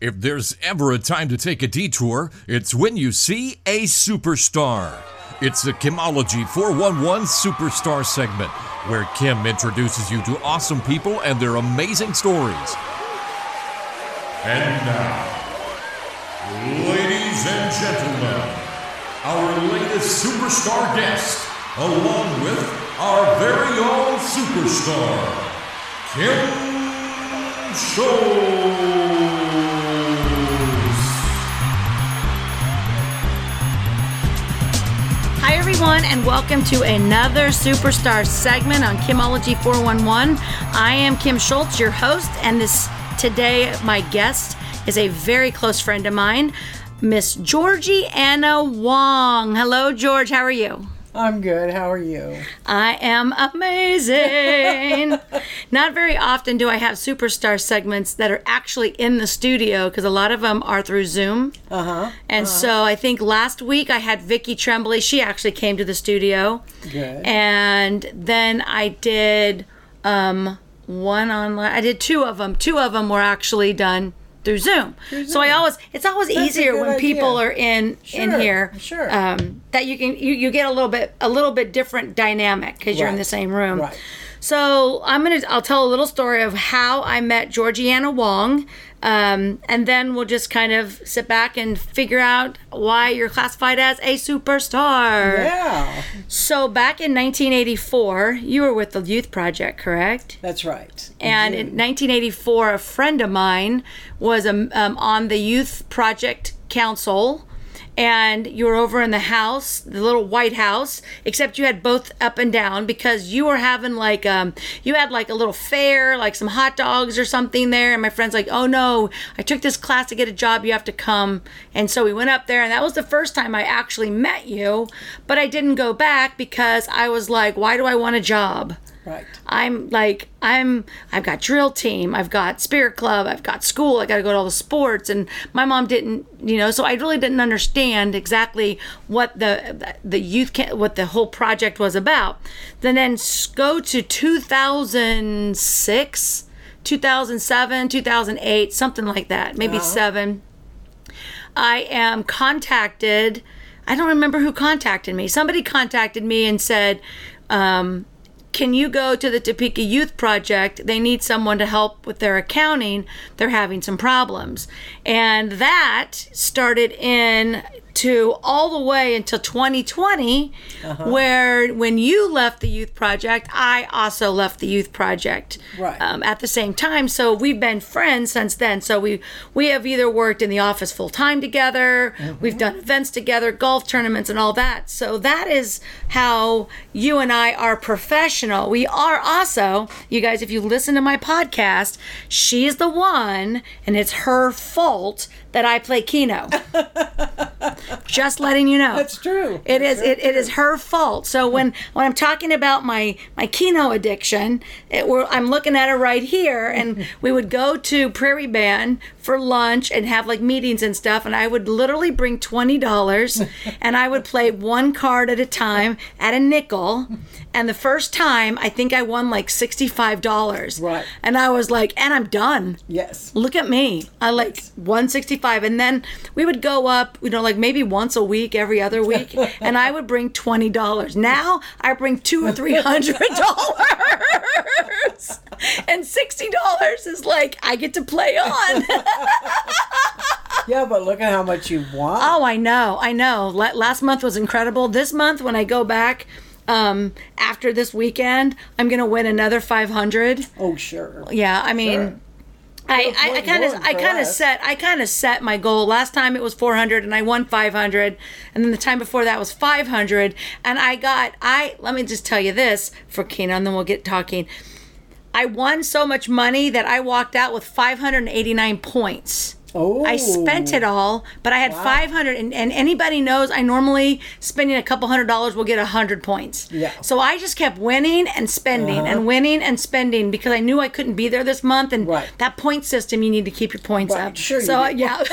If there's ever a time to take a detour, it's when you see a superstar. It's the Kimology 411 Superstar segment, where Kim introduces you to awesome people and their amazing stories. And now, ladies and gentlemen, our latest superstar guest, along with our very own superstar, Kim Schultz. Everyone, and welcome to another Superstar segment on Kimology 411. I am Kim Schultz, your host, and this today my guest is a very close friend of mine, Miss Georgiana Wong. Hello, George. How are you? I'm good. How are you? I am amazing. Not very often do I have superstar segments that are actually in the studio because a lot of them are through Zoom. Uh huh. And so I think last week I had Vicky Tremblay. She actually came to the studio. Good. And then I did um, one online. I did two of them. Two of them were actually done through Zoom. So I always it's always a easier when people are in in here. sure. Um, that you can you, you get a little bit a little bit different dynamic because you're in the same room. right. So I'm gonna I'll tell a little story of how I met Georgiana Wong, um, and then we'll just kind of sit back and figure out why you're classified as a superstar. Yeah, So back in 1984, you were with the Youth Project, correct? that's right. And in 1984, a friend of mine was um, um, on the Youth Project Council, and you were over in the house, the little White House, except you had both up and down because you were having like um, you had like a little fair, like some hot dogs or something there. And my friend's like, "Oh no, I took this class to get a job. You have to come." And so we went up there, and that was the first time I actually met you. But I didn't go back because I was like, "Why do I want a job?" Right. I'm like I'm I've got drill team, I've got spirit club, I've got school, I got to go to all the sports and my mom didn't, you know, so I really didn't understand exactly what the the youth ca- what the whole project was about. Then then go to 2006, 2007, 2008, something like that, maybe 7. I am contacted. I don't remember who contacted me. Somebody contacted me and said, um, Can you go to the Topeka Youth Project? They need someone to help with their accounting. They're having some problems. And that started in to all the way until 2020, where when you left the Youth Project, I also left the Youth Project Right. um, at the same time. So we've been friends since then. So we we have either worked in the office full time together, we've done events together, golf tournaments, and all that. So that is how you and I are professional. We are also, you guys, if you listen to my podcast, she's the one, and it's her fault that I play Keno. Just letting you know. That's true. It is it, it is her fault. So when when I'm talking about my my Keno addiction, it, we're, I'm looking at her right here, and we would go to Prairie Band for lunch and have like meetings and stuff, and I would literally bring twenty dollars, and I would play one card at a time at a nickel. And the first time, I think I won like sixty five dollars. Right. And I was like, and I'm done Yes. look at me i like 165 and then we would go up you know like maybe once a week every other week and i would bring $20 now i bring two or three hundred dollars and $60 is like i get to play on Yeah, but look at how much you want. oh i know i know La- last month was incredible this month when i go back um, after this weekend i'm gonna win another 500 oh, sure. yeah i mean Sure. I, I, I kind of I kind of set I kind of set my goal. Last time it was 400 and I won 500 and then the time before that was 500 and I got I let me just tell you this for Keno and then we'll get talking. I won so much money that I walked out with 589 points. Oh. I spent it all, but I had 500 and, and anybody knows I normally spending a couple hundred dollars will get a 100 points. Yeah. So I just kept winning and spending and winning and spending because I knew I couldn't be there this month and Right. that point system you need to keep your points Right, up. sure So yeah.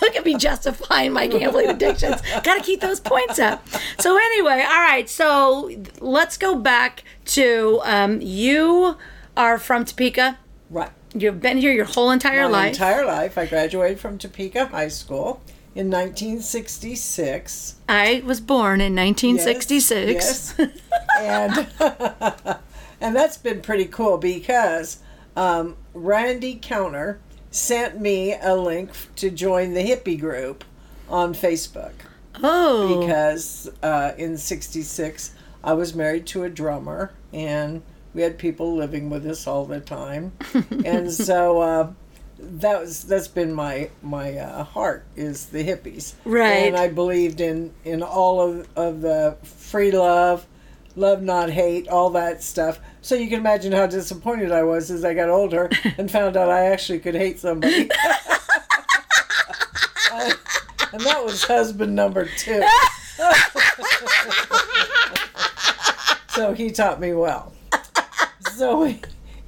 Look at me justifying my gambling addictions. Got to keep those points up. So anyway, all right. So let's go back to um, you are from Topeka. Right. You've been here your whole entire life. my life. entire life. I graduated from Topeka High School in 1966. I was born in 1966. Yes, yes. and and that's been pretty cool because um, Randy Counter sent me a link to join the hippie group on Facebook Oh, because uh, in '66 I was married to a drummer and we had people living with us all the time, and so. Uh, that was that's been my my uh, heart is the hippies. Right. and I believed in in all of of the free love love not hate all that stuff. So you can imagine how disappointed I was as I got older and found out I actually could hate somebody. And that was husband number two. So he taught me well so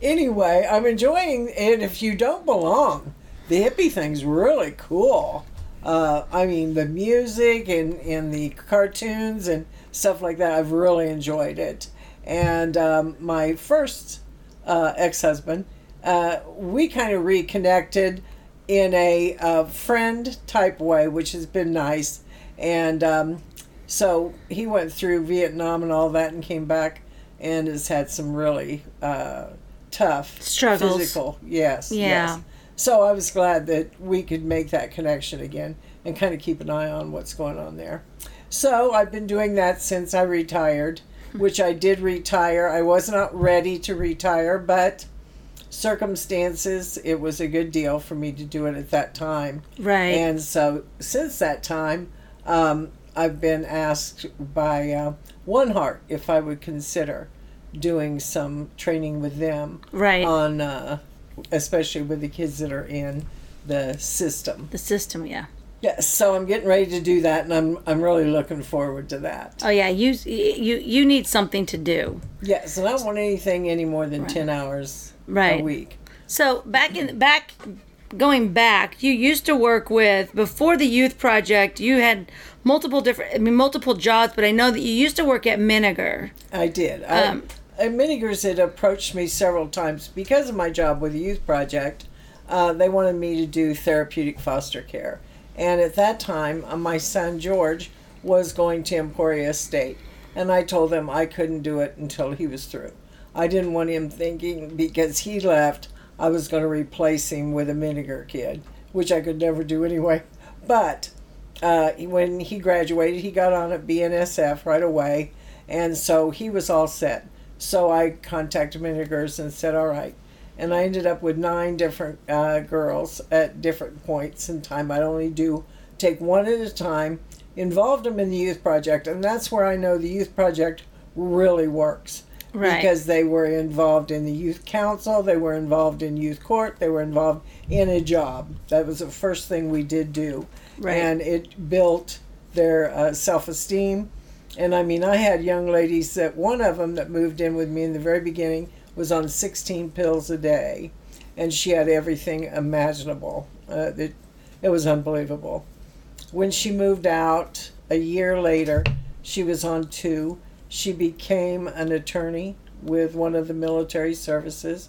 anyway, I'm enjoying it. If you don't belong, the hippie thing's really cool. Uh, I mean, the music and, and the cartoons and stuff like that, I've really enjoyed it. And um, my first uh, ex husband, uh, we kind of reconnected in a uh, friend type way, which has been nice. And um, so he went through Vietnam and all that and came back and has had some really uh, tough Struggles. physical yes Yeah. yes. so i was glad that we could make that connection again and kind of keep an eye on what's going on there so i've been doing that since i retired which i did retire i was not ready to retire but circumstances it was a good deal for me to do it at that time right. and so since that time, um, I've been asked by uh, One Heart if I would consider doing some training with them right. on, uh, especially with the kids that are in the system. the system, yeah. Yes, so I'm getting ready to do that, and I'm I'm really looking forward to that. Oh yeah, you you you need something to do. Yes, and I don't want anything any more than ten hours Right. a week. So back in back going back, you used to work with before the youth project. You had multiple different, I mean, multiple jobs, but I know that you used to work at Menninger. I did. I, Um, and Menningers had approached me several times because of my job with the youth project. Uh, they wanted me to do therapeutic foster care, and at that time, uh, my son George was going to Emporia State, and I told them I couldn't do it until he was through. I didn't want him thinking because he left, I was going to replace him with a Menninger kid, which I could never do anyway. But uh, when he graduated, he got on at BNSF right away, and so he was all set. So I contacted Menningers and said, "All right." And I ended up with nine different uh, girls at different points in time. I'd only do take one at a time, involved them in the youth project, and that's where I know the youth project really works Right. because they were involved in the youth council, they were involved in youth court, they were involved in a job. That was the first thing we did do, Right. and it built their uh, self-esteem. And I mean, I had young ladies that one of them that moved in with me in the very beginning was on 16 pills a day, and she had everything imaginable. Uh, it, it was unbelievable. When she moved out a year later, she was on two. She became an attorney with one of the military services.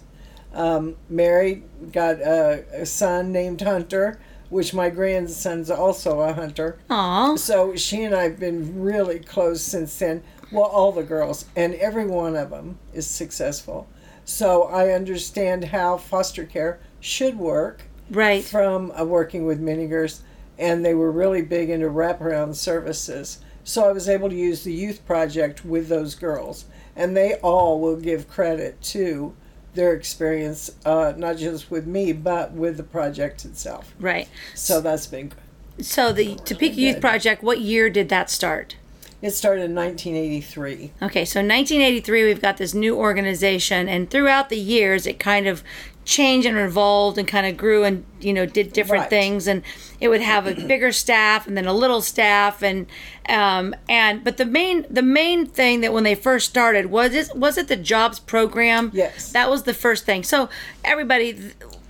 Um, married, got a, a son named Hunter, which my grandson's also a hunter. Aw, So she and I have been really close since then. Well, all the girls, and every one of them is successful. So I understand how foster care should work right. from uh, working with Menningers, and they were really big into wraparound services. So I was able to use the youth project with those girls, and they all will give credit to their experience, uh, not just with me, but with the project itself. Right. So that's been good. So the Topeka Youth good. Project, what year did that start? It started in 1983. Okay, so 1983, we've got this new organization, and throughout the years, it kind of changed and evolved and kind of grew and you know did different Right. things and it would have a bigger staff and then a little staff and um and but the main the main thing that when they first started was it was it the jobs program Yes. that was the first thing so everybody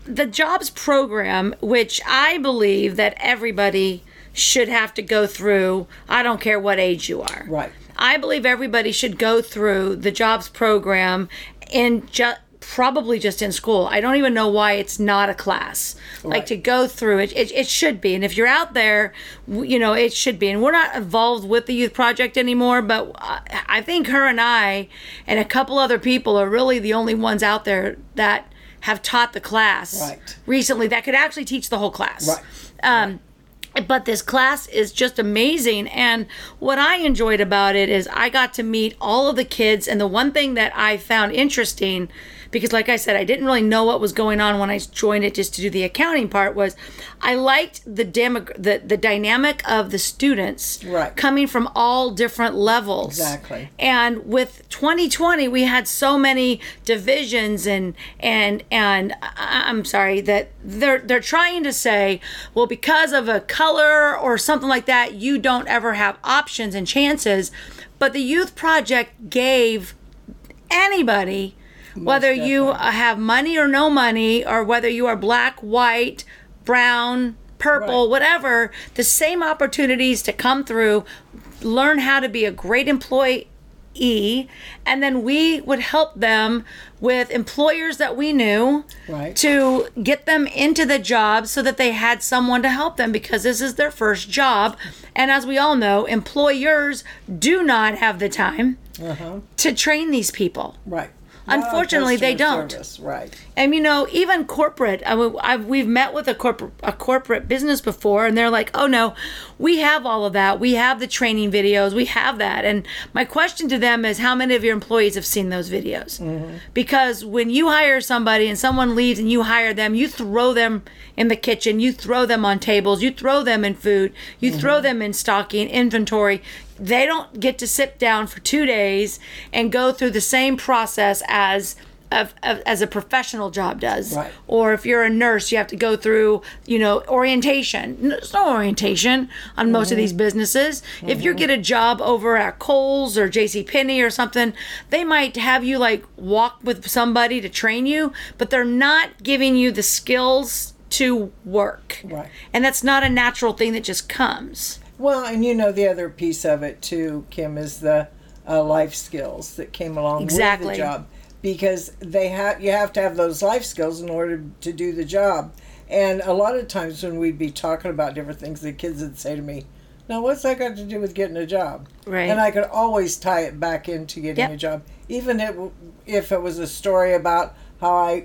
the jobs program which i believe that everybody should have to go through i don't care what age you are Right. I believe everybody should go through the jobs program in just probably just in school. I don't even know why it's not a class. Like to go through it, it, it should be. And if you're out there, you know, it should be. And we're not involved with the youth project anymore, but I- I think her and I and a couple other people are really the only ones out there that have taught the class Right. recently that could actually teach the whole class. Right. Um, but this class is just amazing and what i enjoyed about it is i got to meet all of the kids and the one thing that i found interesting because like i said i didn't really know what was going on when i joined it just to do the accounting part was i liked the demo the, the dynamic of the students Right. coming from all different levels Exactly. and with 2020 we had so many divisions and and and i'm sorry that they're they're trying to say well because of a color or something like that you don't ever have options and chances but the youth project gave anybody whether you have money or no money or whether you are black white brown purple Right. whatever the same opportunities to come through learn how to be a great employee and then we would help them with employers that we knew Right. to get them into the job so that they had someone to help them because this is their first job and as we all know employers do not have the time Uh-huh. to train these people Right. Unfortunately, they don't. service, Right. and you know, even corporate. I mean, I've, we've met with a corporate a corporate business before, and they're like, "Oh no, we have all of that. We have the training videos. We have that." And my question to them is, how many of your employees have seen those videos? Because when you hire somebody and someone leaves and you hire them, you throw them in the kitchen, you throw them on tables, you throw them in food, you throw them in stocking inventory. They don't get to sit down for two days and go through the same process as of, of, as a professional job does. Right. Or if you're a nurse, you have to go through, you know, orientation. There's no orientation on most of these mm-hmm. businesses. If you mm-hmm. get a job over at Kohl's or J.C. Penney or something, they might have you like walk with somebody to train you, but they're not giving you the skills to work. Right. And that's not a natural thing that just comes. Well, and you know the other piece of it too, Kim, is the uh, life skills that came along with the job, because they have you have to have those life skills in order to do the job. And a lot of times when we'd be talking about different things, the kids would say to me, "Now, what's that got to do with getting a job?" Right. And I could always tie it back into getting Yep. a job, even if, if it was a story about how I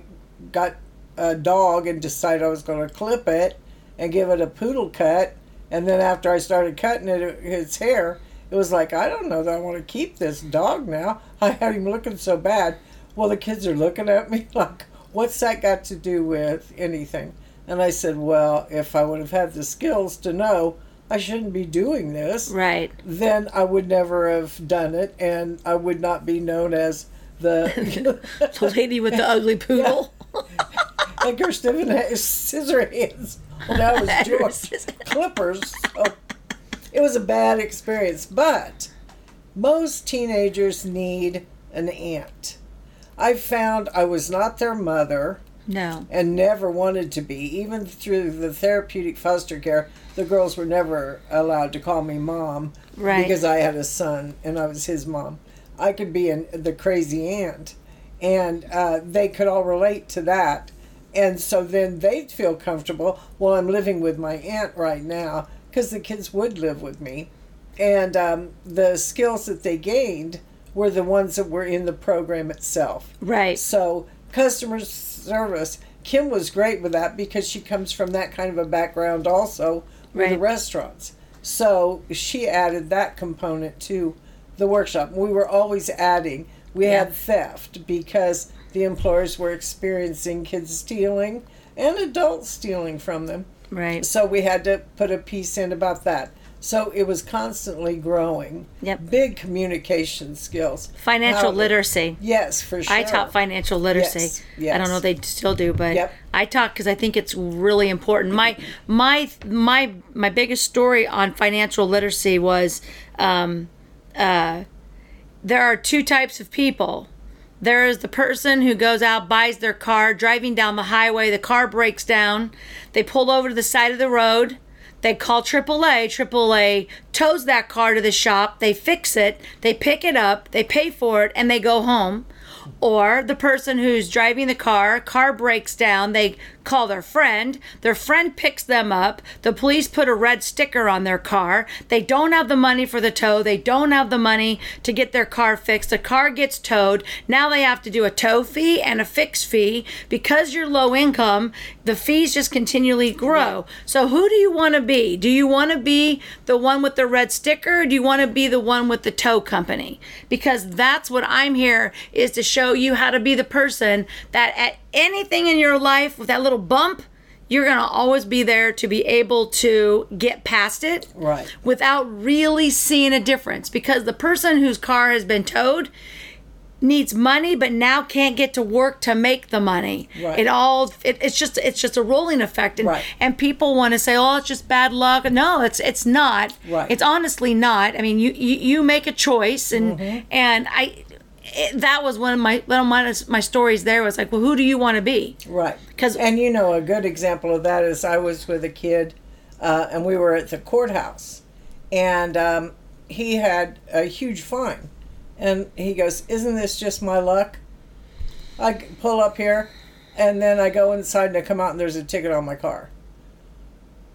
got a dog and decided I was going to clip it and give it a poodle cut. And then after I started cutting it, its hair, it was like, I don't know that I want to keep this dog now. I had him looking so bad. Well, the kids are looking at me like, what's that got to do with anything? And I said, well, if I would have had the skills to know I shouldn't be doing this, Right. then I would never have done it, and I would not be known as the The lady with the ugly poodle. like her Stephen scissor Well, that was George Clippers. So it was a bad experience, but most teenagers need an aunt. I found I was not their mother No. and never wanted to be. Even through the therapeutic foster care, the girls were never allowed to call me mom Right. because I had a son and I was his mom. I could be an, the crazy aunt, and uh, they could all relate to that. And so then they'd feel comfortable. Well, I'm living with my aunt right now because the kids would live with me, and um, the skills that they gained were the ones that were in the program itself. Right. So customer service, Kim was great with that because she comes from that kind of a background also with the restaurants. So she added that component to the workshop. We were always adding. We Yeah. had theft because the employers were experiencing kids stealing and adults stealing from them. Right. So we had to put a piece in about that. So it was constantly growing. Yep. Big communication skills. Financial How- literacy. Yes, for sure. I taught financial literacy. Yes, I don't know if they still do, but Yep. I taught because I think it's really important. My my my my biggest story on financial literacy was um, uh, there are two types of people. There is the person who goes out, buys their car, driving down the highway. The car breaks down. They pull over to the side of the road. They call AAA. AAA tows that car to the shop. They fix it. They pick it up. They pay for it, and they go home. Or the person who's driving the car, car breaks down, they call their friend, their friend picks them up, the police put a red sticker on their car, they don't have the money for the tow, they don't have the money to get their car fixed, the car gets towed, now they have to do a tow fee and a fix fee because you're low income, the fees just continually grow. So who do you want to be? Do you want to be the one with the red sticker or do you want to be the one with the tow company? Because that's what I'm here is to show you how to be the person that at anything in your life with that little bump, you're going to always be there to be able to get past it Right. without really seeing a difference because the person whose car has been towed needs money but now can't get to work to make the money Right. it all it, it's just it's just a rolling effect and Right. and people want to say oh it's just bad luck no it's it's not Right. it's honestly not i mean you you, you make a choice and Mm-hmm. and i it, that was one of my one of my, my stories there was like well who do you want to be right because and you know a good example of that is I was with a kid, uh, and we were at the courthouse, and um, he had a huge fine, and he goes, "Isn't this just my luck?" i pull up here, and then I go inside and I come out and there's a ticket on my car.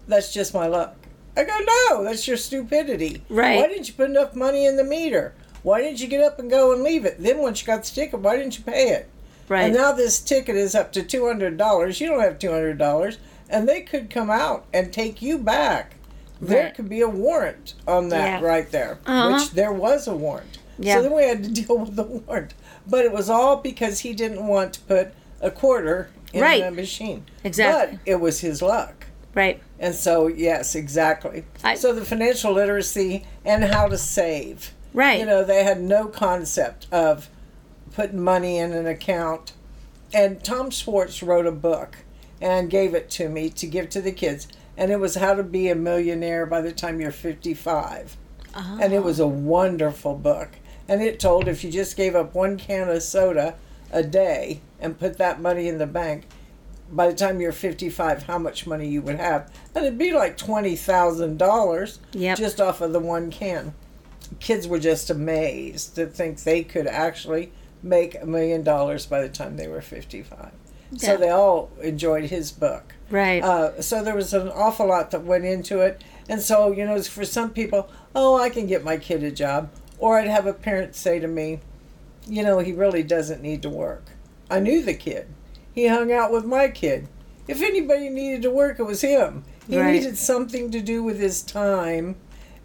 That's just my luck. I go, no, that's your stupidity. Right. Why didn't you put enough money in the meter? Why didn't you get up and go and leave it? Then once you got the ticket, why didn't you pay it? right And now this ticket is up to two hundred dollars. You don't have two hundred dollars, and they could come out and take you back. There could be a warrant on that Yeah. right there, Uh-huh. which there was a warrant. Yeah. So then we had to deal with the warrant, but it was all because he didn't want to put a quarter in Right. the machine. Exactly. But it was his luck. right And so, yes, exactly. I- so the financial literacy and how to save. Right. You know, they had no concept of putting money in an account. And Tom Schwartz wrote a book and gave it to me to give to the kids. And it was How to Be a Millionaire by the Time You're 55. And it ah. was a wonderful book. And it told if you just gave up one can of soda a day and put that money in the bank, by the time you're 55, how much money you would have. And it'd be like $20,000 Yep. just off of the one can. Kids were just amazed to think they could actually make a million dollars by the time they were 55. So they all enjoyed his book. right Uh, so there was an awful lot that went into it. And so, you know, for some people, oh, I can get my kid a job. Or I'd have a parent say to me, you know, he really doesn't need to work. I knew the kid. He hung out with my kid. If anybody needed to work, it was him. He Right. needed something to do with his time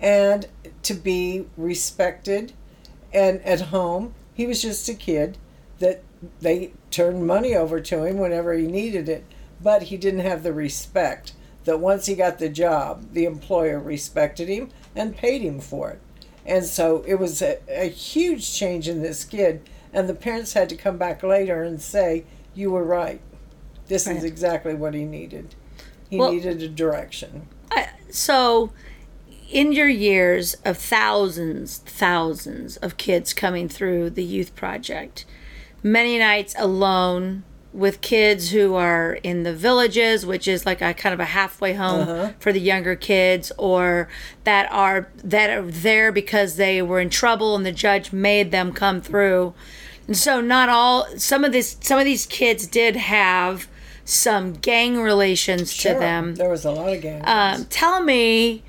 and to be respected and at home. He was just a kid that they turned money over to him whenever he needed it, but he didn't have the respect that once he got the job, the employer respected him and paid him for it. And so it was a, a huge change in this kid, and the parents had to come back later and say, You were right. This Right. is exactly what he needed. He Well- needed a direction. I, so in your years of thousands thousands of kids coming through the youth project many nights alone with kids who are in the villages which is like a kind of a halfway home Uh-huh. for the younger kids or that are that are there because they were in trouble and the judge made them come through and so not all some of this some of these kids did have some gang relations to them There was a lot of games. um, tell me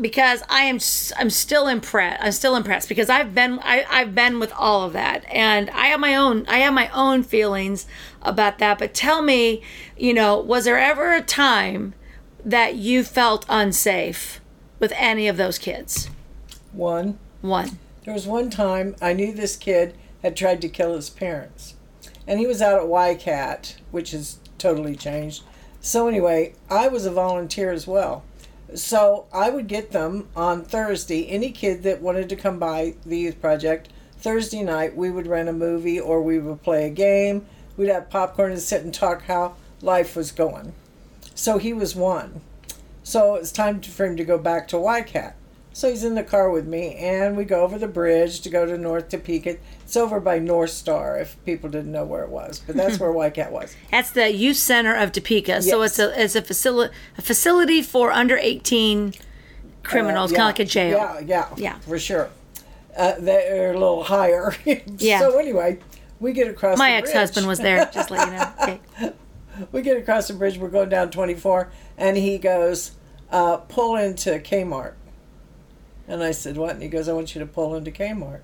because I am I'm still impressed. I'm still impressed because I've been I, I've been with all of that, and I have my own I have my own feelings about that. But tell me, you know, was there ever a time that you felt unsafe with any of those kids? one. One. There was one time I knew this kid had tried to kill his parents. And he was out at YCAT, which has totally changed. So, anyway, I was a volunteer as well. So, I would get them on Thursday. Any kid that wanted to come by the youth project, Thursday night, we would rent a movie or we would play a game. We'd have popcorn and sit and talk how life was going. So, he was one. So, it's time for him to go back to YCAT. So he's in the car with me, and we go over the bridge to go to North Topeka. It's over by North Star, if people didn't know where it was, but that's where YCAT was. That's the youth center of Topeka. So it's a it's a facility a facility for under eighteen criminals, Uh, kind of like a jail. Yeah, yeah, Yeah. for sure. Uh, they're a little higher. Yeah. So anyway, we get across. My ex husband was there, just let you know. Okay. we get across the bridge. We're going down 24, and he goes, uh, "Pull into Kmart." And I said, "What?" And he goes, "I want you to pull into Kmart."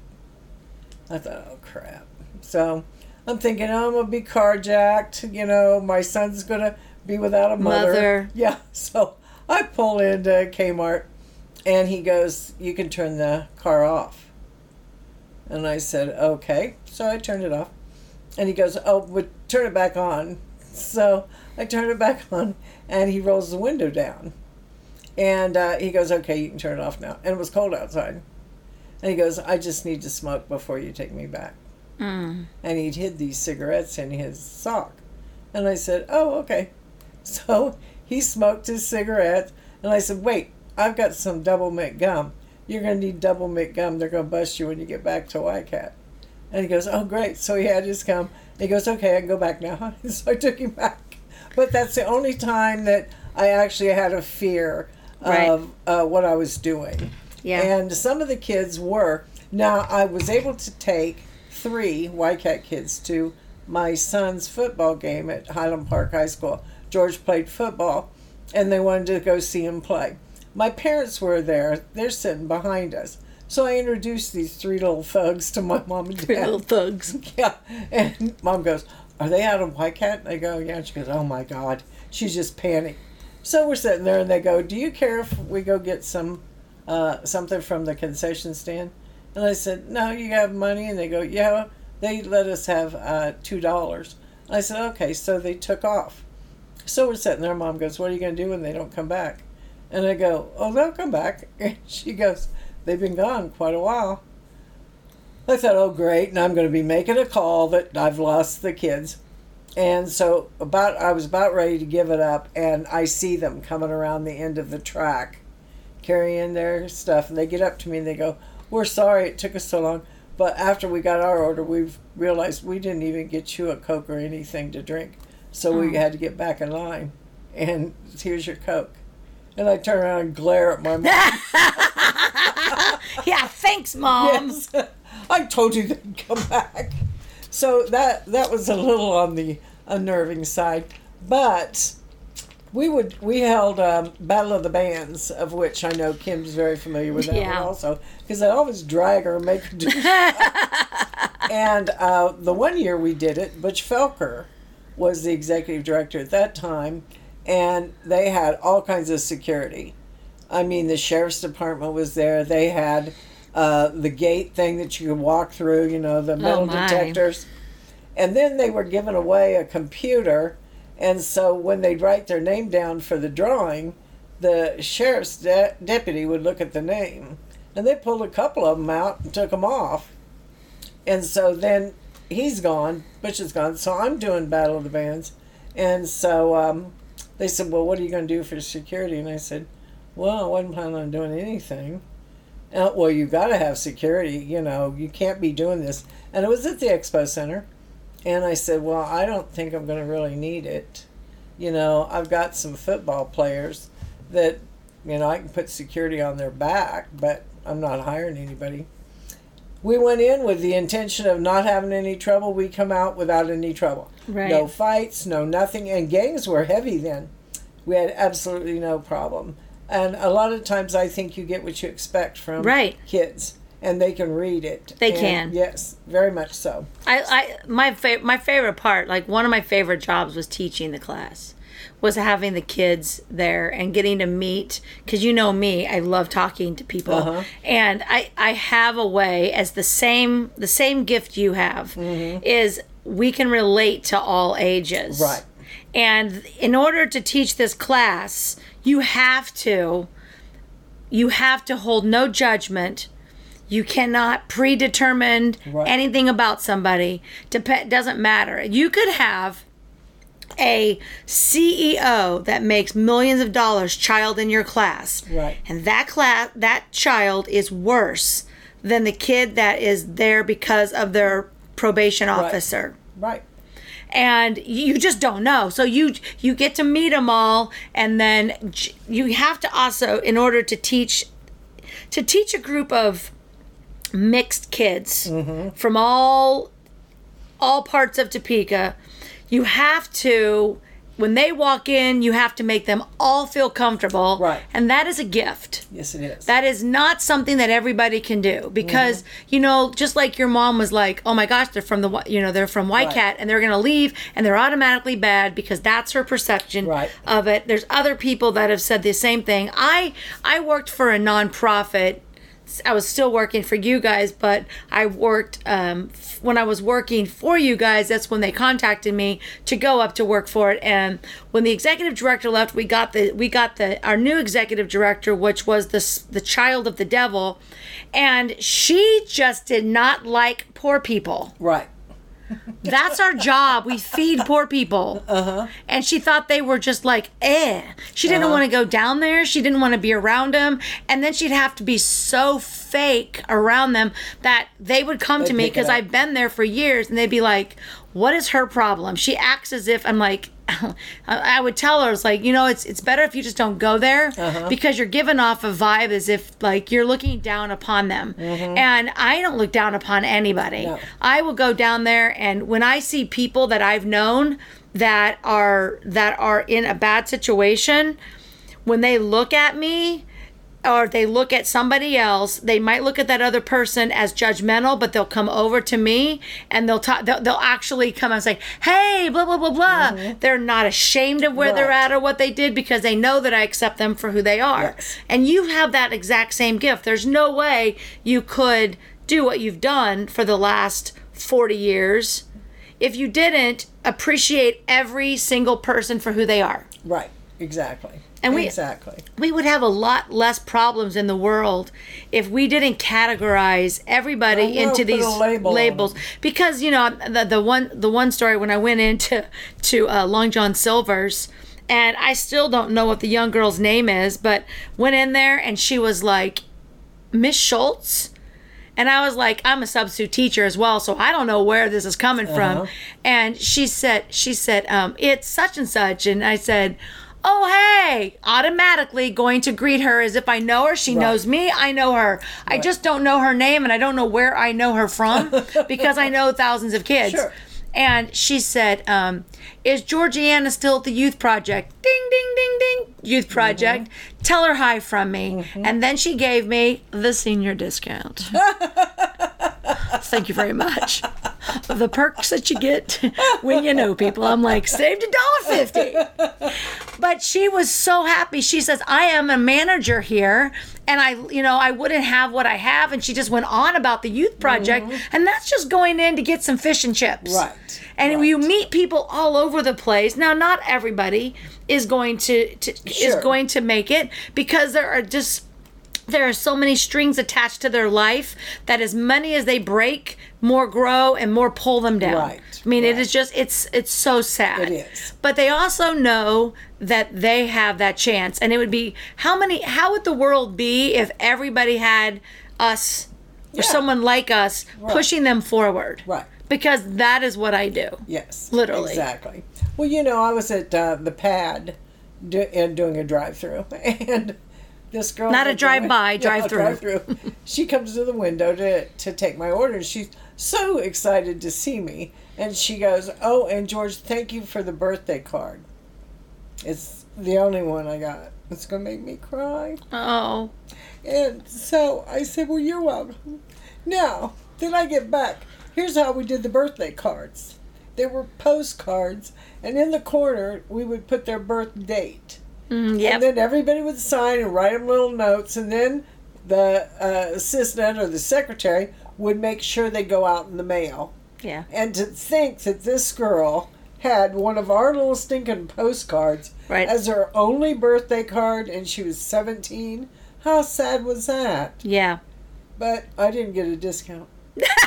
I thought, "Oh crap!" So I'm thinking, oh, I'm gonna be carjacked. You know, my son's gonna be without a mother. Mother. Yeah. So I pull into Kmart, and he goes, "You can turn the car off." And I said, "Okay." So I turned it off, and he goes, "Oh, but turn it back on." So I turn it back on, and he rolls the window down, and uh, he goes, "Okay, you can turn it off now." And it was cold outside, and he goes, "I just need to smoke before you take me back." Mm. and he'd hid these cigarettes in his sock. And I said, Oh, okay. So he smoked his cigarette, and I said, Wait, I've got some Doublemint gum. You're going to need Doublemint gum. They're going to bust you when you get back to YCAT. And he goes, Oh, great. So he had his gum. He goes, Okay, I can go back now. so I took him back. But that's the only time that I actually had a fear Right. of uh, what I was doing. Yeah. And some of the kids were. Now, I was able to take three YCAT kids to my son's football game at Highland Park High School. George played football, and they wanted to go see him play. My parents were there. They're sitting behind us. So I introduced these three little thugs to my mom and Three dad. little thugs. Yeah. And mom goes, Are they out of YCAT? And I go, Yeah. And she goes, Oh my God. She's just panicked. So we're sitting there and they go, Do you care if we go get some uh, something from the concession stand? And I said, No, you have money? And they go, Yeah. They let us have uh, $2. I said, Okay. So they took off. So we're sitting there. Mom goes, What are you going to do when they don't come back? And I go, Oh, they'll come back. And she goes, They've been gone quite a while. I thought, oh, great, and I'm going to be making a call that I've lost the kids. And so about I was about ready to give it up, and I see them coming around the end of the track, carrying their stuff, and they get up to me and they go, "We're sorry it took us so long, but after we got our order, we've realized we didn't even get you a coke or anything to drink, so we hmm. had to get back in line, and here's your coke." And I turn around and glare at my mom. Yeah, thanks, mom. Yes. I told you they'd come back. So that that was a little on the unnerving side, but we would we held um, Battle of the Bands, of which I know Kim's very familiar with that Yeah. one also, because I always drag her and make her do. and uh, the one year we did it, Butch Felker was the executive director at that time, and they had all kinds of security. I mean, the sheriff's department was there. They had uh, the gate thing that you could walk through, you know, the metal my. detectors. And then they were giving away a computer. And so when they'd write their name down for the drawing, the sheriff's de- deputy would look at the name. And they pulled a couple of them out and took them off. And so then he's gone, Butch is gone. So I'm doing Battle of the Bands. And so um, they said, Well, what are you going to do for security? And I said, Well, I wasn't planning on doing anything. Uh, well, you've got to have security. You know, you can't be doing this. And it was at the expo center. And I said, Well, I don't think I'm going to really need it. You know, I've got some football players that, you know, I can put security on their back, but I'm not hiring anybody. We went in with the intention of not having any trouble. We come out without any trouble. Right. No fights, no nothing. And gangs were heavy then. We had absolutely no problem. And a lot of times I think you get what you expect from Right. kids. And they can read it. They And can. Yes, very much so. I, I my fa- my favorite part, like one of my favorite jobs was teaching the class. Was having the kids there and getting to meet because you know me, I love talking to people, Uh-huh. and I I have a way as the same the same gift you have is we can relate to all ages, Right. And in order to teach this class, you have to you have to hold no judgment. You cannot predetermine Right. anything about somebody. Dep- doesn't matter. You could have a CEO that makes millions of dollars child in your class. Right. And that class that child is worse than the kid that is there because of their probation officer Right. And you just don't know so you you get to meet them all and then you have to also in order to teach to teach a group of mixed kids mm-hmm. from all all parts of Topeka. You have to, when they walk in, you have to make them all feel comfortable. Right. And that is a gift. Yes, it is. That is not something that everybody can do because mm-hmm. you know, just like your mom was like, "Oh my gosh, they're from the you know they're from White Right. Cat and they're gonna leave and they're automatically bad because that's her perception Right. of it." There's other people that have said the same thing. I I worked for a nonprofit. I was still working for you guys, but I worked um, f- when I was working for you guys. That's when they contacted me to go up to work for it. And when the executive director left, we got the we got the our new executive director, which was the the child of the devil, and she just did not like poor people. right. That's our job. We feed poor people. Uh-huh. And she thought they were just like, eh. She didn't want to go down there. She didn't want to be around them. And then she'd have to be so fake around them that they would come to They'd me because. I've been there for years and they'd be like, what is her problem? She acts as if I'm like, I would tell her, it's like, you know, it's it's better if you just don't go there Uh-huh. because you're giving off a vibe as if like you're looking down upon them. And I don't look down upon anybody. Mm-hmm. No. I will go down there and when I see people that I've known that are that are in a bad situation, when they look at me or they look at somebody else, they might look at that other person as judgmental, but they'll come over to me and they'll talk. They'll, they'll actually come and say, "Hey, blah blah blah blah." They're not ashamed of where they're Mm-hmm. At or what they did because they know that I accept them for who they are. Yes. And you have that exact same gift. There's no way you could do what you've done for the last 40 years if you didn't appreciate every single person for who they are. Right. Exactly. And we- exactly. We would have a lot less problems in the world if we didn't categorize everybody into these label labels. Because you know the, the one the one story when I went into to uh, Long John Silver's, and I still don't know what the young girl's name is, but went in there and she was like, Miss Schultz. And I was like, I'm a substitute teacher as well, so I don't know where this is coming Uh-huh. from. And she said, she said, um, it's such and such. And I said, oh hey, automatically going to greet her as if I know her. She knows me. I know her. I just don't know her name, and I don't know where I know her from because I know thousands of kids. Sure. And she said, um, "Is Georgiana still at the youth project?" Ding, ding, ding, ding. Youth project. Mm-hmm. Tell her hi from me. Mm-hmm. And then she gave me the senior discount. Thank you very much. The perks that you get when you know people. I'm like, saved a dollar fifty. But she was so happy. She says, I am a manager here and I, you know, I wouldn't have what I have. And she just went on about the youth project. Mm-hmm. And that's just going in to get some fish and chips. Right, And right. you meet people all over the place. Now, not everybody is going to, to is going to make it because there are just there are so many strings attached to their life that as many as they break, more grow and more pull them down. Right, I mean, it right. is just it's it's so sad. It is. But they also know that they have that chance, and it would be how many? How would the world be if everybody had us or Yeah. someone like us pushing them forward? Right. Because that is what I do. Yes. Literally. Exactly. Well, you know, I was at uh, the pad do, and doing a drive-through, and this girl. Not a drive-by, win- drive-through. drive-through. she comes to the window to to take my order. She's so excited to see me, and she goes, "Oh, and George, thank you for the birthday card. It's the only one I got. It's gonna make me cry." Oh, And so I said, Well, you're welcome. Now, then I get back. Here's how we did the birthday cards. They were postcards, and in the corner, we would put their birth date. mm, yep. And then everybody would sign and write them little notes, and then the uh, assistant or the secretary would make sure they go out in the mail. yeah. And to think that this girl had one of our little stinking postcards Right. as her only birthday card, and she was 17. How sad was that? Yeah. But I didn't get a discount.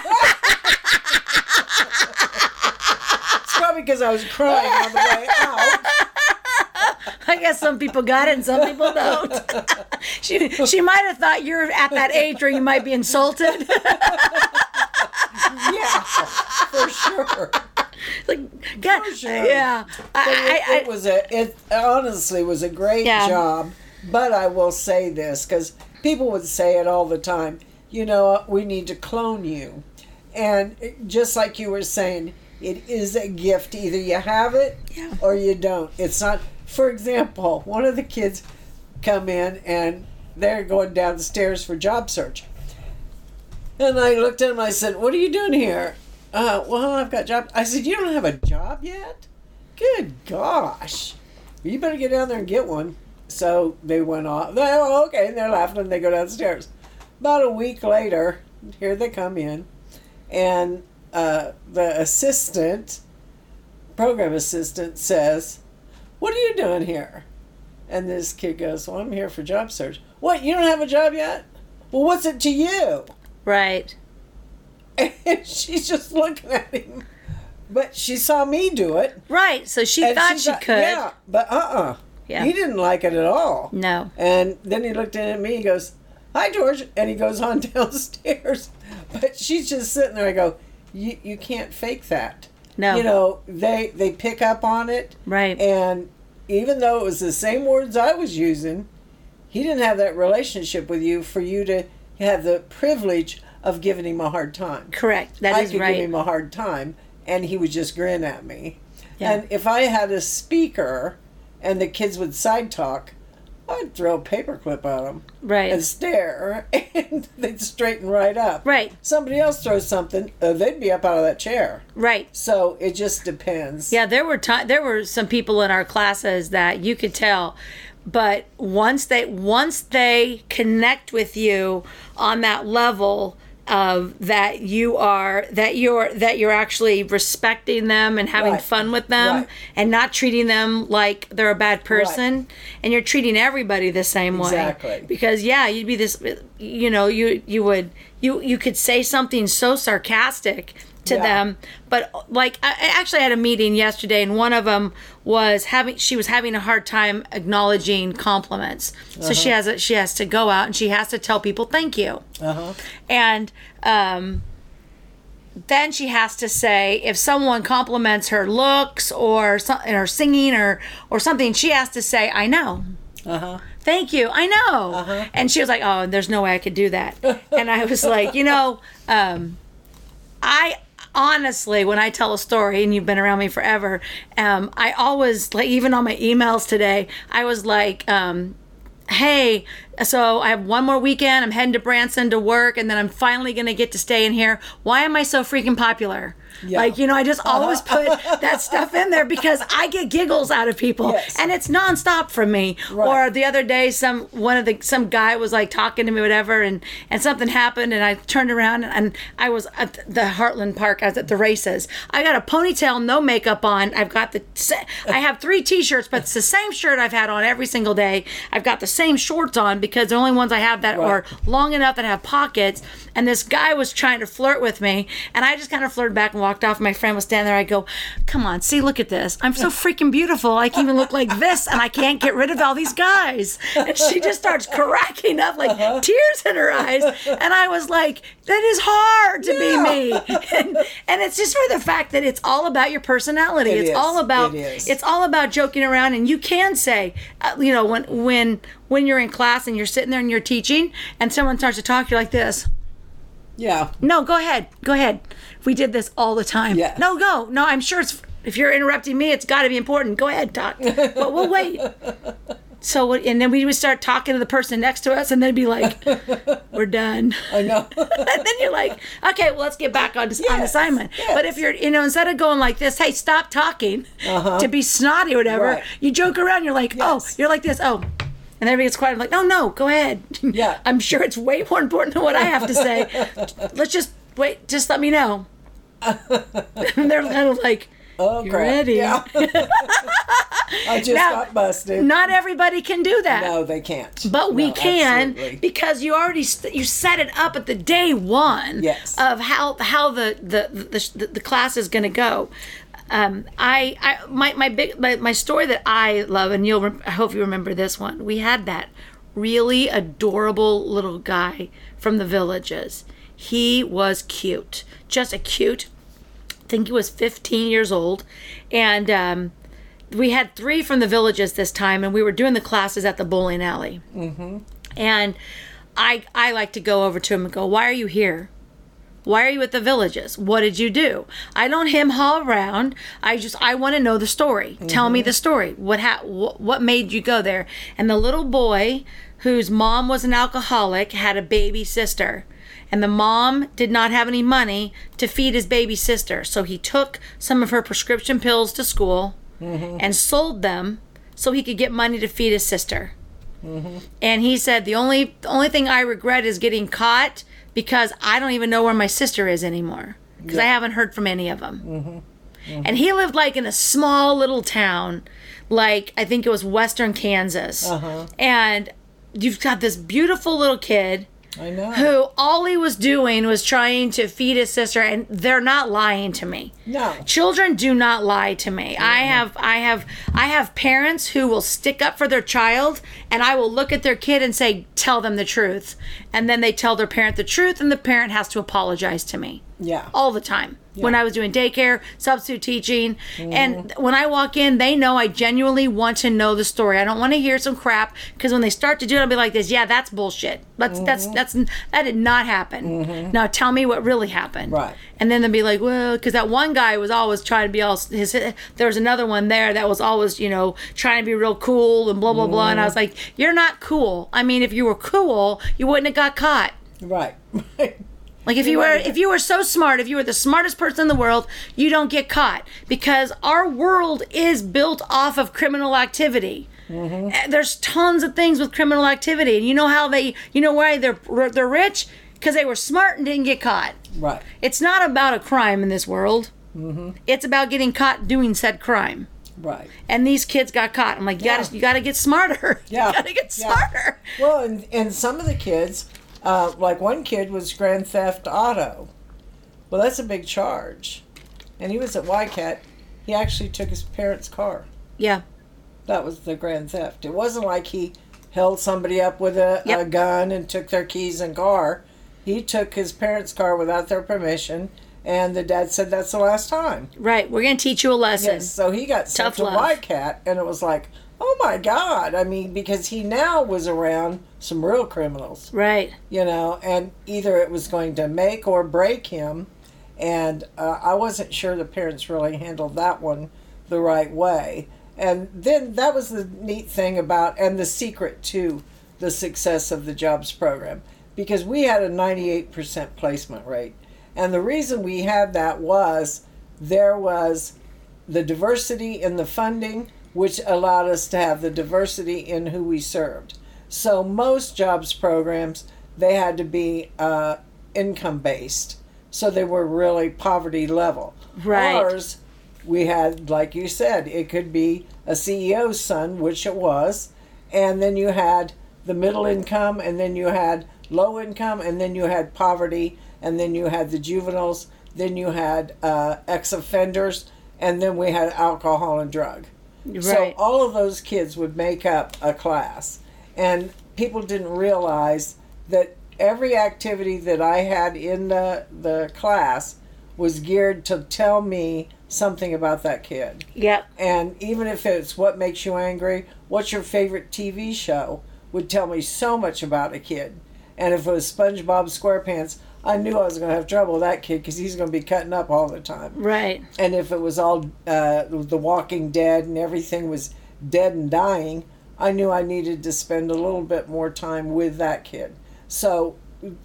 it's probably because I was crying on the way out. I guess some people got it and some people don't. she she might have thought you're at that age where you might be insulted. Yeah, for sure. like, God, sure. yeah. I, it, I, it was a. It honestly was a great Yeah. job. But I will say this because people would say it all the time. You know, we need to clone you, And just like you were saying, it is a gift. Either you have it Yeah. or you don't. It's not. For example, one of the kids come in and they're going down the stairs for job search. And I looked at him. I said, "What are you doing here?" Uh, well, I've got job. I said, "You don't have a job yet? Good gosh, you better get down there and get one." So they went off. They, oh, okay, and they're laughing and they go downstairs. About a week later, here they come in, and uh, the assistant, program assistant, says, "What are you doing here?" And this kid goes, "Well, I'm here for job search." What? You don't have a job yet? Well, what's it to you? Right. And she's just looking at him. But she saw me do it. Right. So she thought she thought- could. Yeah, but uh uh Yeah. He didn't like it at all. No. And then he looked in at me. He goes, "Hi, George," and he goes on downstairs. But she's just sitting there. I go, "You you can't fake that." No. You know they they pick up on it. Right. And even though it was the same words I was using, he didn't have that relationship with you for you to have the privilege of giving him a hard time. Correct. That I is could right. give him a hard time, and he would just grin at me. Yeah. And if I had a speaker, and the kids would side talk, I'd throw a paperclip at them Right. and stare, and they'd straighten right up. Right. Somebody else throws something, uh, they'd be up out of that chair. Right. So it just depends. Yeah, there were ti there were some people in our classes that you could tell, but once they once they connect with you on that level of that you are that you're that you're actually respecting them and having Right. fun with them Right. and not treating them like they're a bad person and you're treating everybody the same way Exactly. because yeah you'd be this you know you you would you you could say something so sarcastic to Yeah. them. But like I actually had a meeting yesterday and one of them was having she was having a hard time acknowledging compliments. So she has a, she has to go out and she has to tell people thank you. Uh-huh. and um then she has to say if someone compliments her looks or something or singing or or something she has to say i know. Uh-huh. thank you i know. And she was like oh there's no way i could do that. And i was like you know um i honestly when i tell a story and you've been around me forever um i always like even on my emails today i was like um hey, so I have one more weekend. I'm heading to Branson to work, and then I'm finally going to get to stay in here. Why am I so freaking popular? Yeah. Like, you know, I just uh-huh. always put that stuff in there because I get giggles out of people Yes. and it's nonstop from me. Right. Or the other day, some, one of the, some guy was like talking to me, whatever, and, and something happened and I turned around and I was at the Heartland Park. I was at the races. I got a ponytail, no makeup on. I've got the, I have three t-shirts, but it's the same shirt I've had on every single day. I've got the same shorts on because the only ones I have that Right. are long enough that have pockets. And this guy was trying to flirt with me, and I just kind of flirted back and walked off. My friend was standing there. I go, "Come on, see, look at this. I'm so freaking beautiful. I can even look like this, and I can't get rid of all these guys." And she just starts cracking up, like tears in her eyes. And I was like, "That is hard to Yeah. be me." And, and it's just for the fact that it's all about your personality. It it's is. all about It it's all about joking around and you can say uh, you know when when when you're in class and you're sitting there and you're teaching and someone starts to talk you're like this Yeah. no go ahead go ahead we did this all the time Yes. no go no i'm sure it's if you're interrupting me it's got to be important go ahead talk but we'll wait so what and then we would start talking to the person next to us and they'd be like we're done I know. and then you're like, okay, well, let's get back on, on assignment. yes. But if you're, you know, instead of going like this, hey, stop talking to be snotty or whatever, Uh-huh. Right. you joke around. You're like, oh, you're like this. Oh. And everybody gets quiet. I'm like, no, no, go ahead. Yeah. I'm sure it's way more important than what I have to say. Let's just wait. Just let me know. and they're kind of like, Oh, you crap. ready? Yeah. I just Now, got busted. Not everybody can do that. no, they can't. But we No, can absolutely. because you already st- you set it up at the day one Yes. of how how the the the, the class is going to go. Um, I, I my my big my, my story that I love and you'll I hope you remember this one. We had that really adorable little guy from the villages. He was cute, just a cute I think he was 15 years old, and um, we had three from the villages this time, and we were doing the classes at the bowling alley. Mm-hmm. And I I like to go over to him and go, "Why are you here? Why are you at the villages? What did you do? I don't him haul around. I just I want to know the story. Tell me the mm-hmm. story. What ha- wh- what made you go there? And the little boy whose mom was an alcoholic had a baby sister. And the mom did not have any money to feed his baby sister. So he took some of her prescription pills to school mm-hmm. and sold them so he could get money to feed his sister. Mm-hmm. And he said the only the only thing I regret is getting caught because I don't even know where my sister is anymore because I haven't heard from any of them. Mm-hmm. Mm-hmm. And he lived like in a small little town, like I think it was Western Kansas. Uh-huh. And you've got this beautiful little kid I know. who all he was doing was trying to feed his sister and they're not lying to me No. children do not lie to me i have i have i have parents who will stick up for their child and i will look at their kid and say tell them the truth and then they tell their parent the truth and the parent has to apologize to me Yeah. all the time when I was doing daycare, substitute teaching. And mm-hmm. when I walk in, they know I genuinely want to know the story. I don't want to hear some crap because when they start to do it, I'll be like this, yeah, that's bullshit. That's that's mm-hmm. that's that did not happen. Mm-hmm. Now tell me what really happened. Right. And then they'll be like, well, because that one guy was always trying to be all his. There was another one there that was always, you know, trying to be real cool and blah blah blah. And I was like, you're not cool. I mean, if you were cool, you wouldn't have got caught. Right. Like if you were if you were so smart, if you were the smartest person in the world, you don't get caught because our world is built off of criminal activity. Uh, There's tons of things with criminal activity, and you know how they, you know why they're they're rich because they were smart and didn't get caught. right. It's not about a crime in this world. It's about getting caught doing said crime. Right. And these kids got caught. I'm like, you Yeah. gotta you gotta get smarter. Yeah. you gotta get Yeah. smarter. Well, and, and some of the kids, uh, like one kid was Grand Theft Auto. Well, that's a big charge. And he was at YCAT. He actually took his parents' car. Yeah. That was the Grand Theft. It wasn't like he held somebody up with a, a gun and took their keys and car. He took his parents' car without their permission, and the dad said that's the last time. Right. We're gonna teach you a lesson. Yes, so he got sent Tough to love. YCAT, and it was like, oh my God. I mean, because he now was around some real criminals, Right. you know, and either it was going to make or break him. And uh, I wasn't sure the parents really handled that one the right way. And then that was the neat thing about, and the secret to the success of the jobs program, because we had a 98% placement rate. And the reason we had that was there was the diversity in the funding, which allowed us to have the diversity in who we served. So most jobs programs they had to be uh, income based, so they were really poverty level. Right. Ours, we had, like you said, it could be a CEO's son, which it was, and then you had the middle income, and then you had low income, and then you had poverty, and then you had the juveniles, then you had uh, ex offenders, and then we had alcohol and drug. So all of those kids would make up a class. And people didn't realize that every activity that I had in the, the class was geared to tell me something about that kid. Yep. And even if it's what makes you angry, what's your favorite TV show, would tell me so much about a kid. And if it was SpongeBob SquarePants, I knew I was going to have trouble with that kid because he's going to be cutting up all the time Right. and if it was all uh, the Walking Dead and everything was dead and dying, I knew I needed to spend a little bit more time with that kid. So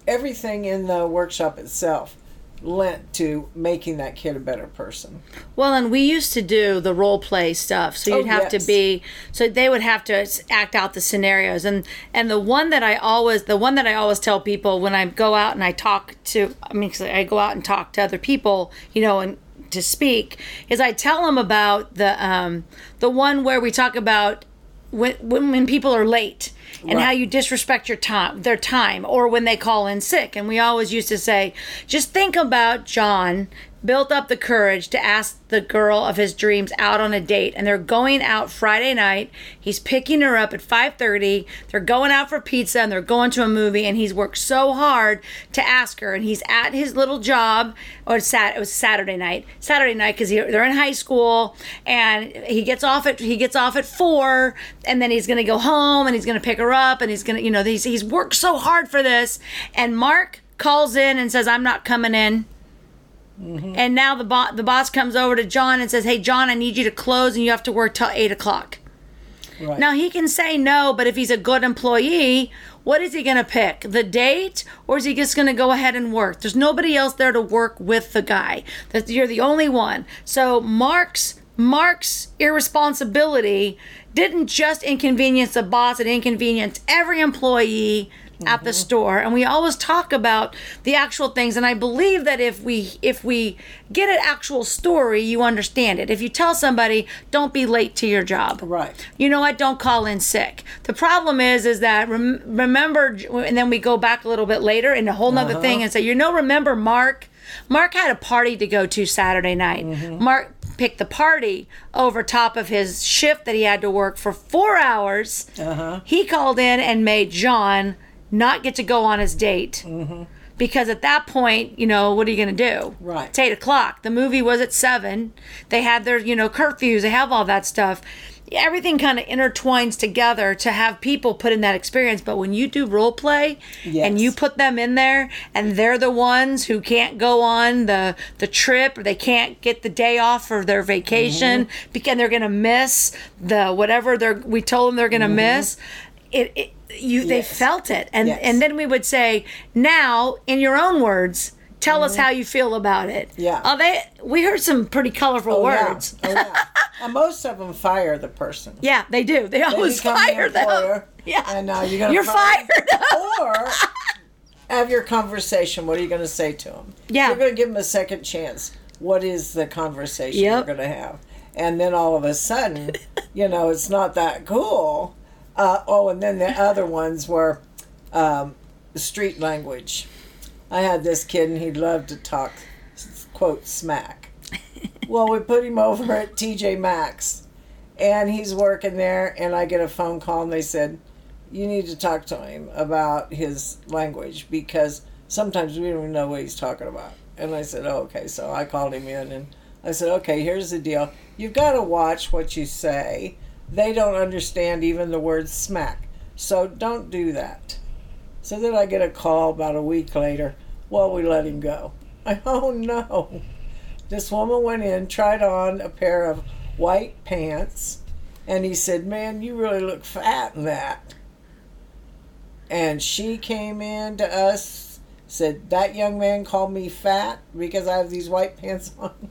everything in the workshop itself lent to making that kid a better person. Well, and we used to do the role play stuff, so you'd Oh, have to be so they would have to act out the scenarios, and and the one that I always the one that I always tell people when I go out and I talk to I mean 'cause I go out and talk to other people, you know, and to speak is I tell them about the um the one where we talk about when when, when people are late and how you disrespect your time their time or when they call in sick. And we always used to say just think about John built up the courage to ask the girl of his dreams out on a date. And they're going out Friday night. He's picking her up at 5:30 they're going out for pizza and they're going to a movie. And he's worked so hard to ask her. And he's at his little job. Or sat it was Saturday night. Saturday night cuz they're in high school. And he gets off at he gets off at 4 and then he's going to go home and he's going to pick her up and he's going to you know he's he's worked so hard for this. And Mark calls in and says, I'm not coming in. Mm-hmm. And now the, bo- the boss comes over to John and says, Hey, John, I need you to close and you have to work till 8 o'clock. Right. Now he can say no, but if he's a good employee, what is he going to pick? The date, or is he just going to go ahead and work? There's nobody else there to work with the guy. That you're the only one. So Mark's Mark's irresponsibility didn't just inconvenience the boss; it inconvenienced every employee at the mm-hmm. store and we always talk about the actual things and i believe that if we if we get an actual story you understand it. If you tell somebody don't be late to your job. Right. you know what? Don't call in sick. The problem is is that rem- remember and then we go back a little bit later and a whole nother uh-huh. thing and say you know remember mark? Mark had a party to go to saturday night. Mm-hmm. Mark picked the party over top of his shift that he had to work for four hours. Uh-huh. he called in and made john not get to go on his date mm-hmm. because at that point, you know, what are you going to do? Right. It's eight o'clock. The movie was at seven. They had their, you know, curfews. They have all that stuff. Everything kind of intertwines together to have people put in that experience. But when you do role play and you put them in there, and they're the ones who can't go on the the trip, or they can't get the day off for their vacation mm-hmm. because they're going to miss the whatever they're we told them they're going to mm-hmm. miss. It, it you they felt it, and Yes. and then we would say now in your own words. Tell us mm-hmm. how you feel about it. Yeah. Oh, they. We heard some pretty colorful Oh, yeah. words. Oh, yeah. and most of them fire the person. Yeah, they do. They They always become the fire them. Yeah. And now you're You're fire fired. or have your conversation. What are you going to say to them? Yeah. You're going to give them a second chance. What is the conversation Yep. you're going to have? And then all of a sudden, you know, it's not that cool. Uh, oh, and then the other ones were um, street language. I had this kid, and he loved to talk, quote, smack. well, we put him over at TJ Maxx, and he's working there, and I get a phone call, and they said, You need to talk to him about his language because sometimes we don't even know what he's talking about. And I said, Oh, okay. So I called him in, and I said, Okay, here's the deal. You've got to watch what you say. They don't understand even the word smack. So don't do that. So then I get a call about a week later. Well, we let him go. I, oh no. This woman went in, tried on a pair of white pants, and he said, Man, you really look fat in that. And she came in to us, said, That young man called me fat because I have these white pants on.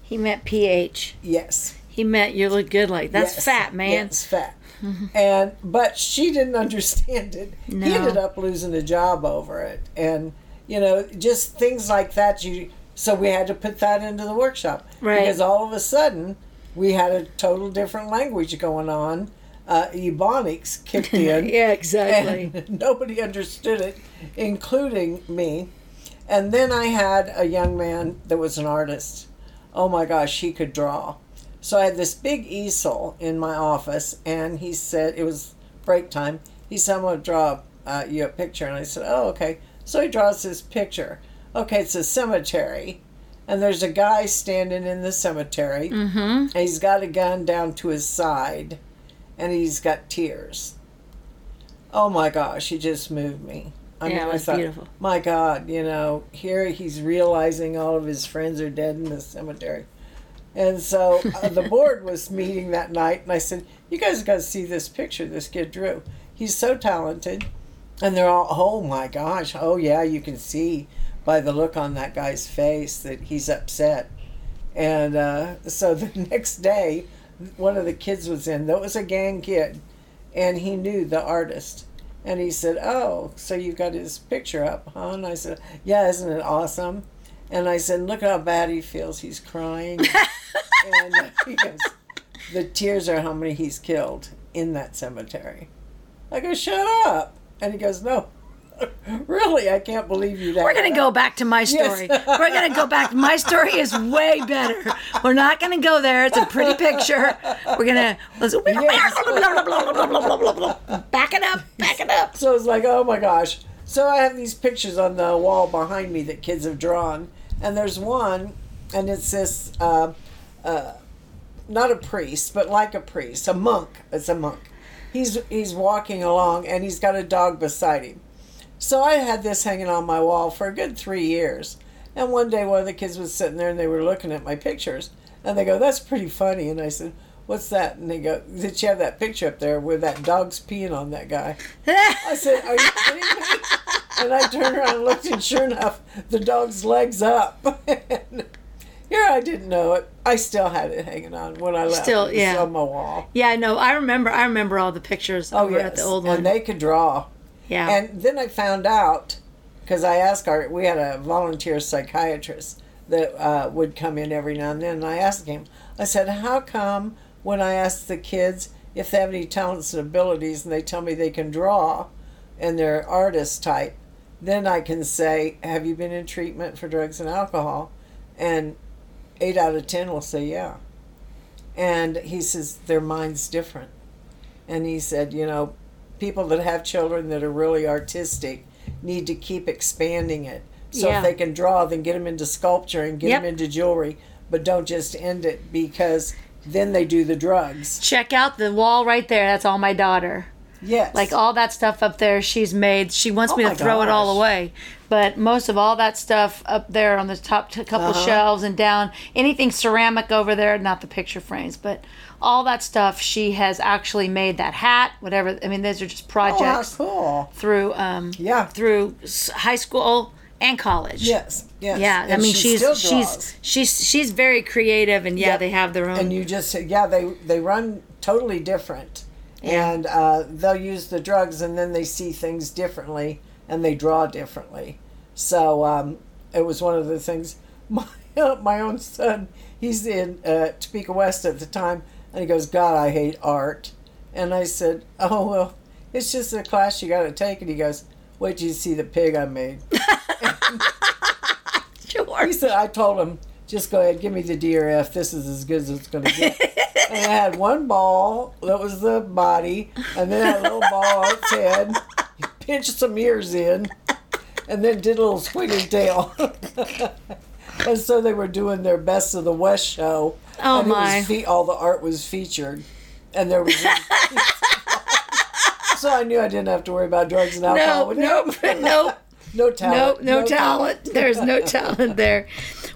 He meant pH. Yes. He meant you look good. Like that's Yes. fat, man. Yes, fat. and but she didn't understand it. No. He ended up losing a job over it, and you know, just things like that. You so we had to put that into the workshop Right. because all of a sudden we had a total different language going on. Uh, Ebonics kicked in. yeah, exactly. Nobody understood it, including me. And then I had a young man that was an artist. Oh my gosh, he could draw. So I had this big easel in my office, and he said it was break time. He said, "I'm going to draw uh, you a picture," and I said, "Oh, okay." So he draws this picture. Okay, it's a cemetery, and there's a guy standing in the cemetery. Mm-hmm. And he's got a gun down to his side, and he's got tears. Oh my gosh, he just moved me. I Yeah, it I was beautiful. My God, you know, here he's realizing all of his friends are dead in the cemetery. And so uh, the board was meeting that night, and I said, You guys got to see this picture this kid drew. He's so talented. And they're all, Oh my gosh, oh yeah, you can see by the look on that guy's face that he's upset. And uh, so the next day, one of the kids was in, that was a gang kid, and he knew the artist. And he said, Oh, so you've got his picture up, huh? And I said, Yeah, isn't it awesome? And I said, Look how bad he feels. He's crying. and uh, he goes, The tears are how many he's killed in that cemetery. I go, Shut up. And he goes, No. really, I can't believe you. That We're gonna go back to my story. Yes. We're gonna go back. My story is way better. We're not gonna go there. It's a pretty picture. We're gonna let's back it up. Back it up. So it's like, oh my gosh. So I have these pictures on the wall behind me that kids have drawn, and there's one, and it's this, uh, uh, not a priest, but like a priest, a monk. It's a monk. He's he's walking along, and he's got a dog beside him. So I had this hanging on my wall for a good three years. And one day, one of the kids was sitting there and they were looking at my pictures. And they go, That's pretty funny. And I said, What's that? And they go, Did you have that picture up there where that dog's peeing on that guy? I said, Are you kidding me? And I turned around and looked, and sure enough, the dog's legs up. and here I didn't know it. I still had it hanging on when I left. Still, yeah. on my wall. Yeah, no, I remember. I remember all the pictures Oh, at the old one. And they could draw. yeah. And then I found out because I asked our we had a volunteer psychiatrist that uh, would come in every now and then. And I asked him, I said, "How come when I ask the kids if they have any talents and abilities, and they tell me they can draw, and they're artist type, then I can say, have you been in treatment for drugs and alcohol?" And eight out of ten will say, "Yeah." And he says their mind's different. And he said, you know, people that have children that are really artistic need to keep expanding it. So Yeah. if they can draw, then get them into sculpture and get Yep. them into jewelry, but don't just end it because then they do the drugs. Check out the wall right there. That's all my daughter. Yes. Like all that stuff up there, she's made. She wants Oh me to throw it all away. But most of all that stuff up there on the top t- couple Uh-huh. shelves and down, anything ceramic over there, not the picture frames, but all that stuff, she has actually made that hat, whatever. I mean, those are just projects. oh, projects cool. through um, Yeah. through high school and college. Yes. Yes. Yeah, I mean she she's she's she's she's very creative and yeah, Yep. they have their own and you just say, yeah they they run totally different Yeah. and uh, they'll use the drugs and then they see things differently and they draw differently so um, it was one of the things my my own son he's in uh, Topeka West at the time and he goes God I hate art and I said oh well it's just a class you got to take and he goes wait till you see the pig I made sure. he said, I told him, just go ahead, give me the DRF. This is as good as it's going to get. and I had one ball, that was the body, and then had a little ball on its head. He pinched some ears in, and then did a little squiggly tail. and so they were doing their Best of the West show. Oh, and my. fe- all the art was featured. And there was. so I knew I didn't have to worry about drugs and alcohol. No, with nope, him. nope. no No, talent. no, talent. There's no talent there.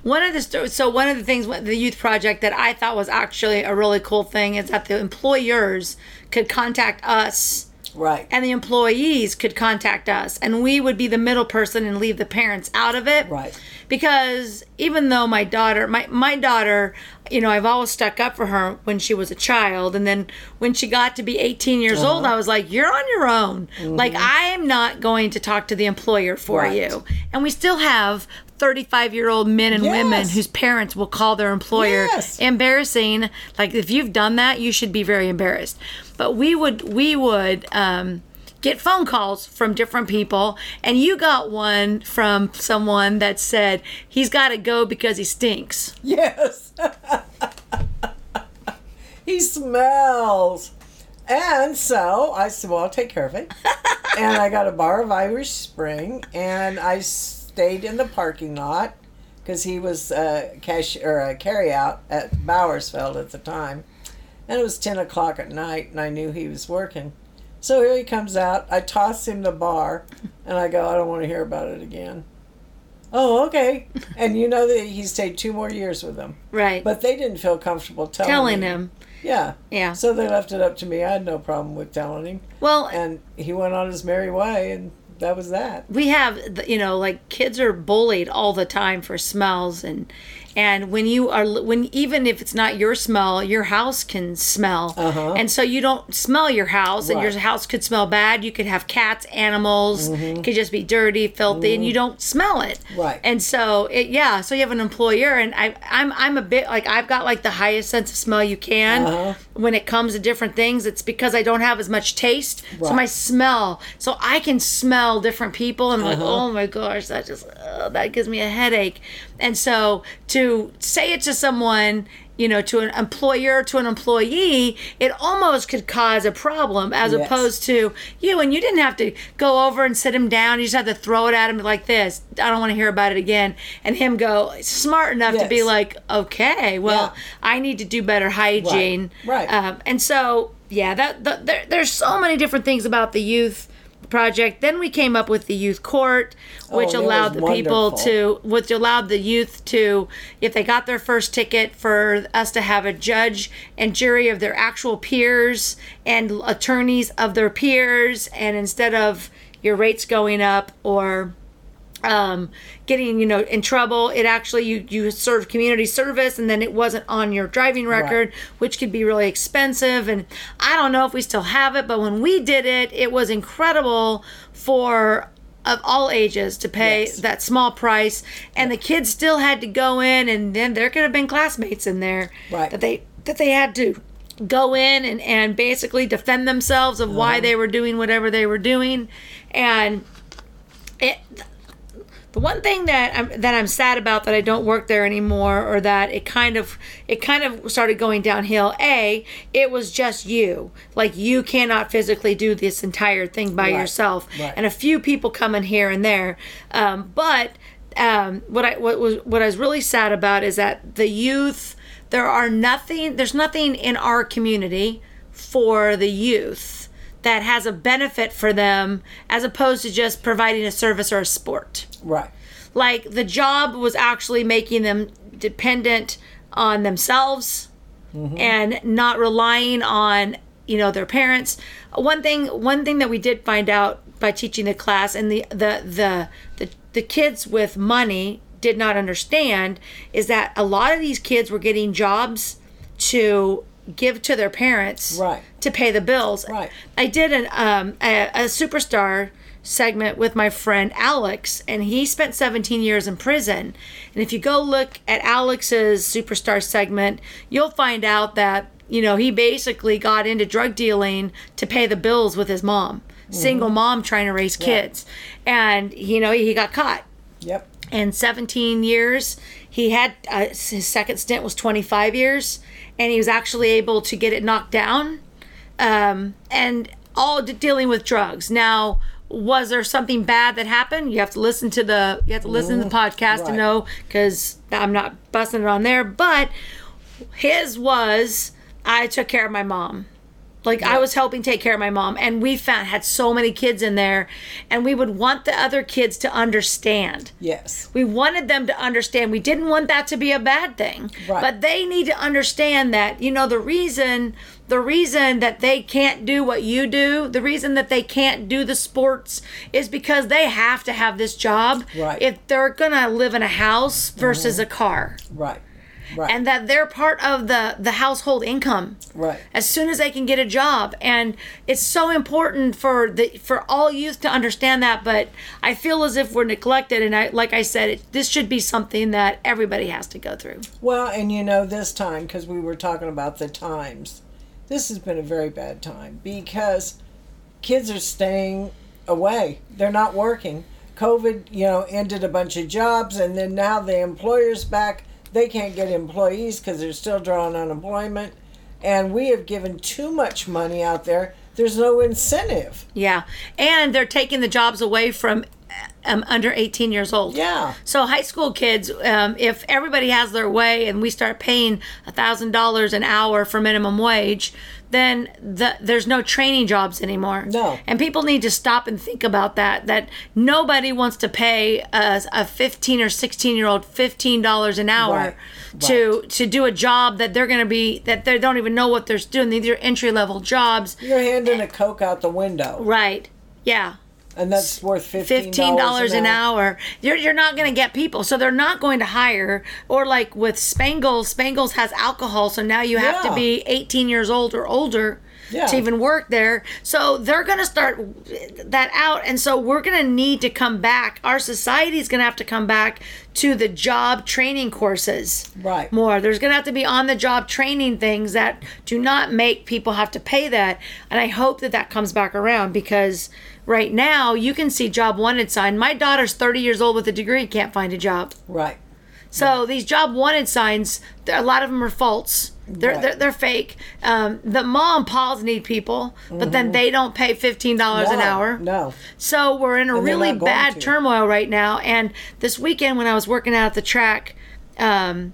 One of the so one of the things with the youth project that I thought was actually a really cool thing is that the employers could contact us Right. and the employees could contact us and we would be the middle person and leave the parents out of it Right. because even though my daughter my, my daughter you know i've always stuck up for her when she was a child and then when she got to be 18 years old Uh-huh. i was like you're on your own like i'm not going to talk to the employer for Mm-hmm. Right. you and we still have 35 year old men and women whose parents will call their employer Yes. embarrassing like if you've done that you should be very embarrassed but we would we would um get phone calls from different people and you got one from someone that said he's got to go because he stinks Yes. he smells. And so I said, well, I'll take care of it. and I got a bar of Irish Spring and I stayed in the parking lot because he was a cash or a carry out at Bowersfeld at the time. And it was 10 o'clock at night and I knew he was working. So here he comes out. I toss him the bar and I go, I don't want to hear about it again. Oh, okay. And you know that he stayed two more years with them. right But they didn't feel comfortable telling, telling me. him Yeah. yeah So they left it up to me. I had no problem with telling him. well And he went on his merry way, and that was that. we have you know like kids are bullied all the time for smells and and when you are when even if it's not your smell your house can smell Uh-huh. and so you don't smell your house and your house could smell bad you could have cats animals it could just be dirty filthy and you don't smell it Mm-hmm. Right. and so it yeah so you have an employer and I I'm I'm a bit like I've got like the highest sense of smell you can Uh-huh. when it comes to different things it's because I don't have as much taste so my smell so I can smell different people and like Uh-huh. oh my gosh that just uh, that gives me a headache and so to say it to someone you know to an employer to an employee it almost could cause a problem as Yes. opposed to you and you didn't have to go over and sit him down you just had to throw it at him like this i don't want to hear about it again and him go smart enough to be like okay well Yeah. i need to do better hygiene Right. um, and so yeah that, that there, there's so many different things about the youth project. Then we came up with the youth court, which Oh, allowed the people to, which allowed the youth to, if they got their first ticket, for us to have a judge and jury of their actual peers and attorneys of their peers, and instead of your rates going up or um, getting you know in trouble. It actually you you served community service and then it wasn't on your driving record which could be really expensive. And i don't know if we still have it but when we did it it was incredible for of all ages to pay Yes. that small price. And the kids still had to go in and then there could have been classmates in there Right. that they that they had to go in and, and basically defend themselves of why they were doing whatever they were doing. And it the one thing that I'm that I'm sad about that I don't work there anymore, or that it kind of it kind of started going downhill. A, it was just you, like you cannot physically do this entire thing by Right, yourself, right. and a few people coming here and there. Um, but um, what I what was what I was really sad about is that the youth there are nothing there's nothing in our community for the youth that has a benefit for them as opposed to just providing a service or a sport. Right. like the job was actually making them dependent on themselves mm-hmm. and not relying on you know their parents. One thing one thing that we did find out by teaching the class and the the the the, the kids with money did not understand is that a lot of these kids were getting jobs to give to their parents Right. to pay the bills Right. I did an um, a, a superstar segment with my friend Alex, and he spent 17 years in prison. And if you go look at Alex's superstar segment, you'll find out that you know he basically got into drug dealing to pay the bills with his mom, single mom trying to raise kids, and you know he got caught Yep. in 17 years. He had uh, his second stint was 25 years, and he was actually able to get it knocked down, um, and all dealing with drugs. Now, was there something bad that happened? You have to listen to the you have to listen to the podcast to know because I'm not busting it on there. But his was I took care of my mom. Like I was helping take care of my mom, and we found had so many kids in there, and we would want the other kids to understand. Yes. We wanted them to understand. We didn't want that to be a bad thing. Right. But they need to understand that, you know, the reason the reason that they can't do what you do, the reason that they can't do the sports is because they have to have this job Right. if they're going to live in a house versus mm-hmm. a car. Right. Right. And that they're part of the the household income right. as soon as they can get a job and it's so important for the for all youth to understand that but i feel as if we're neglected and i like i said it, this should be something that everybody has to go through Well, and you know, this time, because we were talking about the times, this has been a very bad time because kids are staying away. They're not working. COVID, you know, ended a bunch of jobs, and then now the employer's back. They can't get employees because they're still drawing unemployment. And we have given too much money out there. There's no incentive. yeah and they're taking the jobs away from um, under 18 years old Yeah. So high school kids, um, if everybody has their way and we start paying a thousand dollars an hour for minimum wage, then the, there's no training jobs anymore. No. And people need to stop and think about that. That nobody wants to pay a, a 15 or 16 year old fifteen dollars an hour Right. to to do a job that they're going to be that they don't even know what they're doing. These are entry level jobs. You're handing a Coke out the window, Right. Yeah. And that's worth fifteen dollars an hour. You're you're not going to get people, so they're not going to hire. Or like with Spangles, Spangles has alcohol, so now you have to be eighteen years old or older. Yeah. To even work there, so they're going to start that out, and so we're going to need to come back. Our society is going to have to come back to the job training courses Right. more. There's going to have to be on the job training things that do not make people have to pay that. And I hope that that comes back around because right now you can see job wanted sign. My daughter's 30 years old with a degree, can't find a job. Right. So these job wanted signs, a lot of them are false. They're, Right. they're, they're fake. Um, the mom and pa's need people, but then they don't pay $15 an hour. No. So we're in a they're really bad to. turmoil right now. And this weekend, when I was working out at the track, um,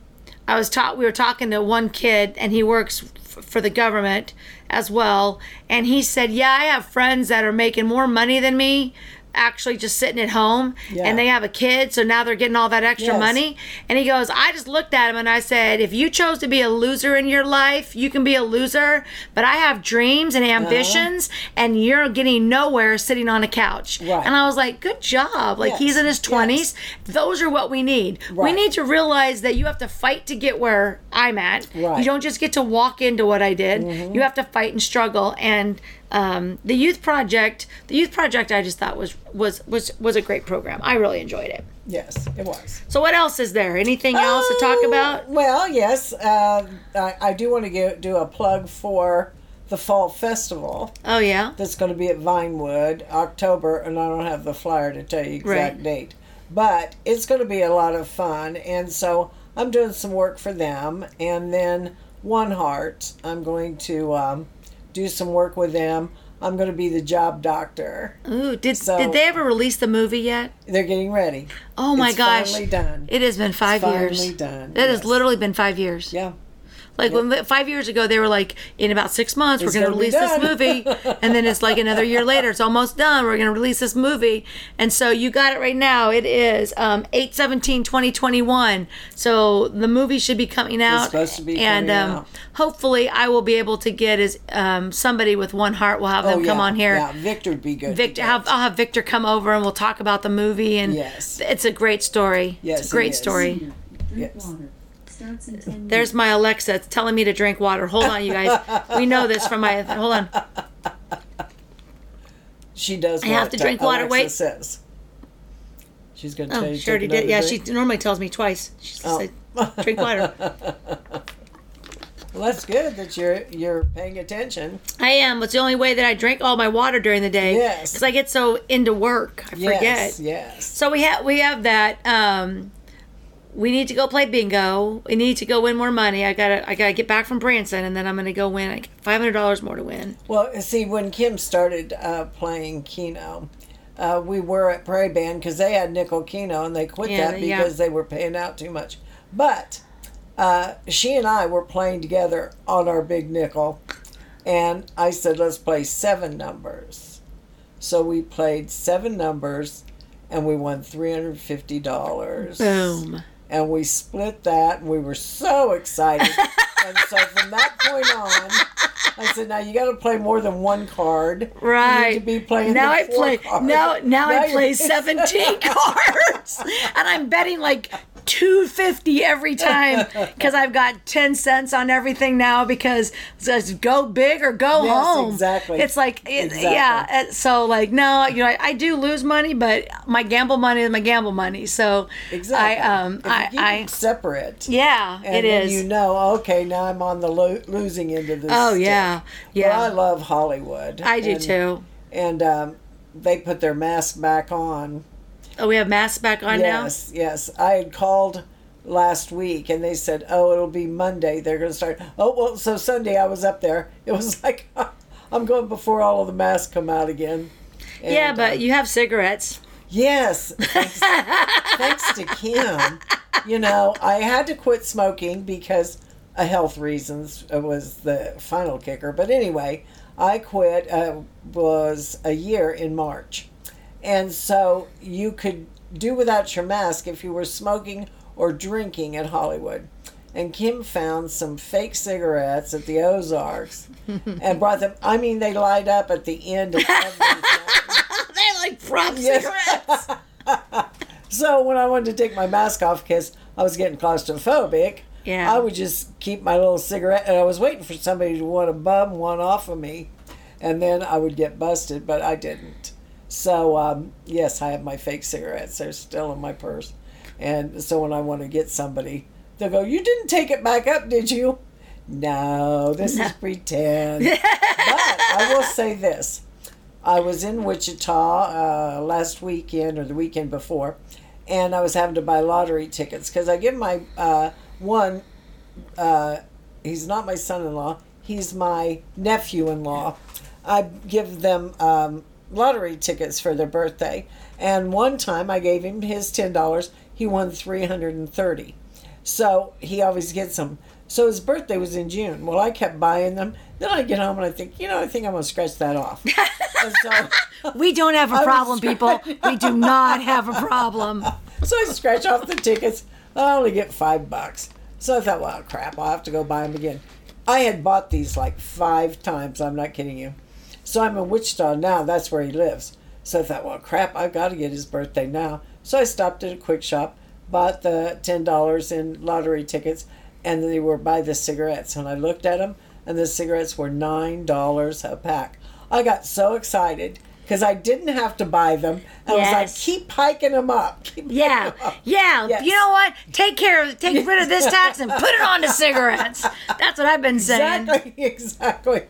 I was taught we were talking to one kid and he works f- for the government as well and he said, "Yeah, I have friends that are making more money than me." Actually, just sitting at home, Yeah. and they have a kid, so now they're getting all that extra Yes. money. And he goes, I just looked at him and I said, if you chose to be a loser in your life, you can be a loser. But I have dreams and ambitions, and you're getting nowhere sitting on a couch. Right. And I was like, good job. Like Yes. he's in his Yes. 20s. Those are what we need. We need to realize that you have to fight to get where I'm at. Right. Mm-hmm. You don't just get to walk into what I did. You have to fight and struggle. And um, the youth project, the youth project, I just thought was was was was a great program. I really enjoyed it. Yes, it was. So what else is there? Anything else to talk Oh, about? Well, yes. Uh, I, I do want to give, do a plug for the Fall Festival Oh yeah. that's going to be at Vinewood, October, and I don't have the flyer to tell you exact Right. date. But it's going to be a lot of fun, and so I'm doing some work for them. And then One Heart, I'm going to um, do some work with them. I'm going to be the job doctor. Ooh, did So- did they ever release the movie yet? They're getting ready. Oh my It's gosh. finally done. It has been five It's years. finally done, It has literally been five years. Yeah. Like when five years ago, they were like, in about six months, It's we're going to release this movie, and then it's like another year later, it's almost done. We're going to release this movie, and so you got it right now. It is um, 8 17 2021 So the movie should be coming out, supposed to be and coming um, out. hopefully, I will be able to get as um, somebody with one heart. We'll have them Oh, come on here. Yeah, Victor would be good. Victor, have, I'll have Victor come over and we'll talk about the movie. And Yes. it's a great story. Yes, it's a great story. Yes. Water. Starts in 10 There's my Alexa it's telling me to drink water. Hold on, you guys. we know this from my. Hold on. She does. I have to drink water, Alexa wait. Says. She's going to tell Oh, you. she already did. Yeah, another she normally tells me twice. She Oh. said, drink water. Well, that's good that you're you're paying attention. I am. It's the only way that I drink all my water during the day. Yes. Because I get so into work, I forget. Yes. Yes. So we have we have that. Um, we need to go play bingo. We need to go win more money. I gotta I gotta get back from Branson, and then I'm gonna go win like five hundred dollars more to win. Well, see, when Kim started uh, playing Keno, uh, we were at Prairie Band because they had nickel Keno, and they quit Yeah, that yeah. because they were paying out too much. But uh, she and I were playing together on our big nickel, and I said, "Let's play seven numbers." So we played seven numbers, and we won three hundred fifty dollars. Boom. And we split that and we were so excited and so from that point on i said now you got to play more than one card you Right. need to be playing now I play cards. now now I play 17 cards and I'm betting like 250 every time because I've got 10 cents on everything now because it says go big or go Yes, home. exactly. It's like it, Exactly. yeah. So like no, you know I, I do lose money, but my gamble money is my gamble money. So exactly I um I I separate yeah it is. and it is. you know okay now i'm on the lo- losing end of this oh stick. yeah But i love hollywood I do and, too. and um, they put their mask back on Oh, we have masks back on now. yes yes. I had called last week and they said oh it'll be monday. They're going to start. Oh well so sunday i was up there. It was like i'm going before all of the masks come out again. And, Yeah, uh, but you have cigarettes. yes thanks, thanks to kim. You know i had to quit smoking because of health reasons. Was the final kicker. But anyway i quit uh, was a year in march and so you could do without your mask if you were smoking or drinking at Hollywood. And Kim found some fake cigarettes at the Ozarks and brought them. I mean, they light up at the end of everything. They're like prop cigarettes. so when I wanted to take my mask off because I was getting claustrophobic, Yeah. I would just keep my little cigarette. And I was waiting for somebody to want to bum one off of me. And then I would get busted, but I didn't. So, um, yes, I have my fake cigarettes. They're still in my purse. And so when I want to get somebody, they'll go, You didn't take it back up, did you? No, this is pretend. but I will say this I was in Wichita uh, last weekend or the weekend before, and I was having to buy lottery tickets because I give my uh, one, uh, he's not my son in law, he's my nephew in law. I give them um, lottery tickets for their birthday. And one time I gave him his $10, he won 330 So he always gets them. So his birthday was in June. Well, I kept buying them. Then I get home and I think, you know, I think I'm gonna scratch that off. so, We don't have a problem, people. We do not have a problem. so I scratch off the tickets. I only get five bucks. So I thought, well, crap, I'll have to go buy them again. I had bought these like five times. I'm not kidding you. So I'm in Wichita now. That's where he lives. So I thought, well, crap, I've got to get his birthday now. So I stopped at a quick shop, bought the ten dollars in lottery tickets, and they were by the cigarettes. And I looked at them, and the cigarettes were nine dollars a pack. I got so excited because I didn't have to buy them. Yes. I was like, keep hiking them up. Keep Yeah, 'em up. yeah. Yes. You know what? Take care of, take rid of this tax and put it on to cigarettes. That's what I've been saying. Exactly, exactly.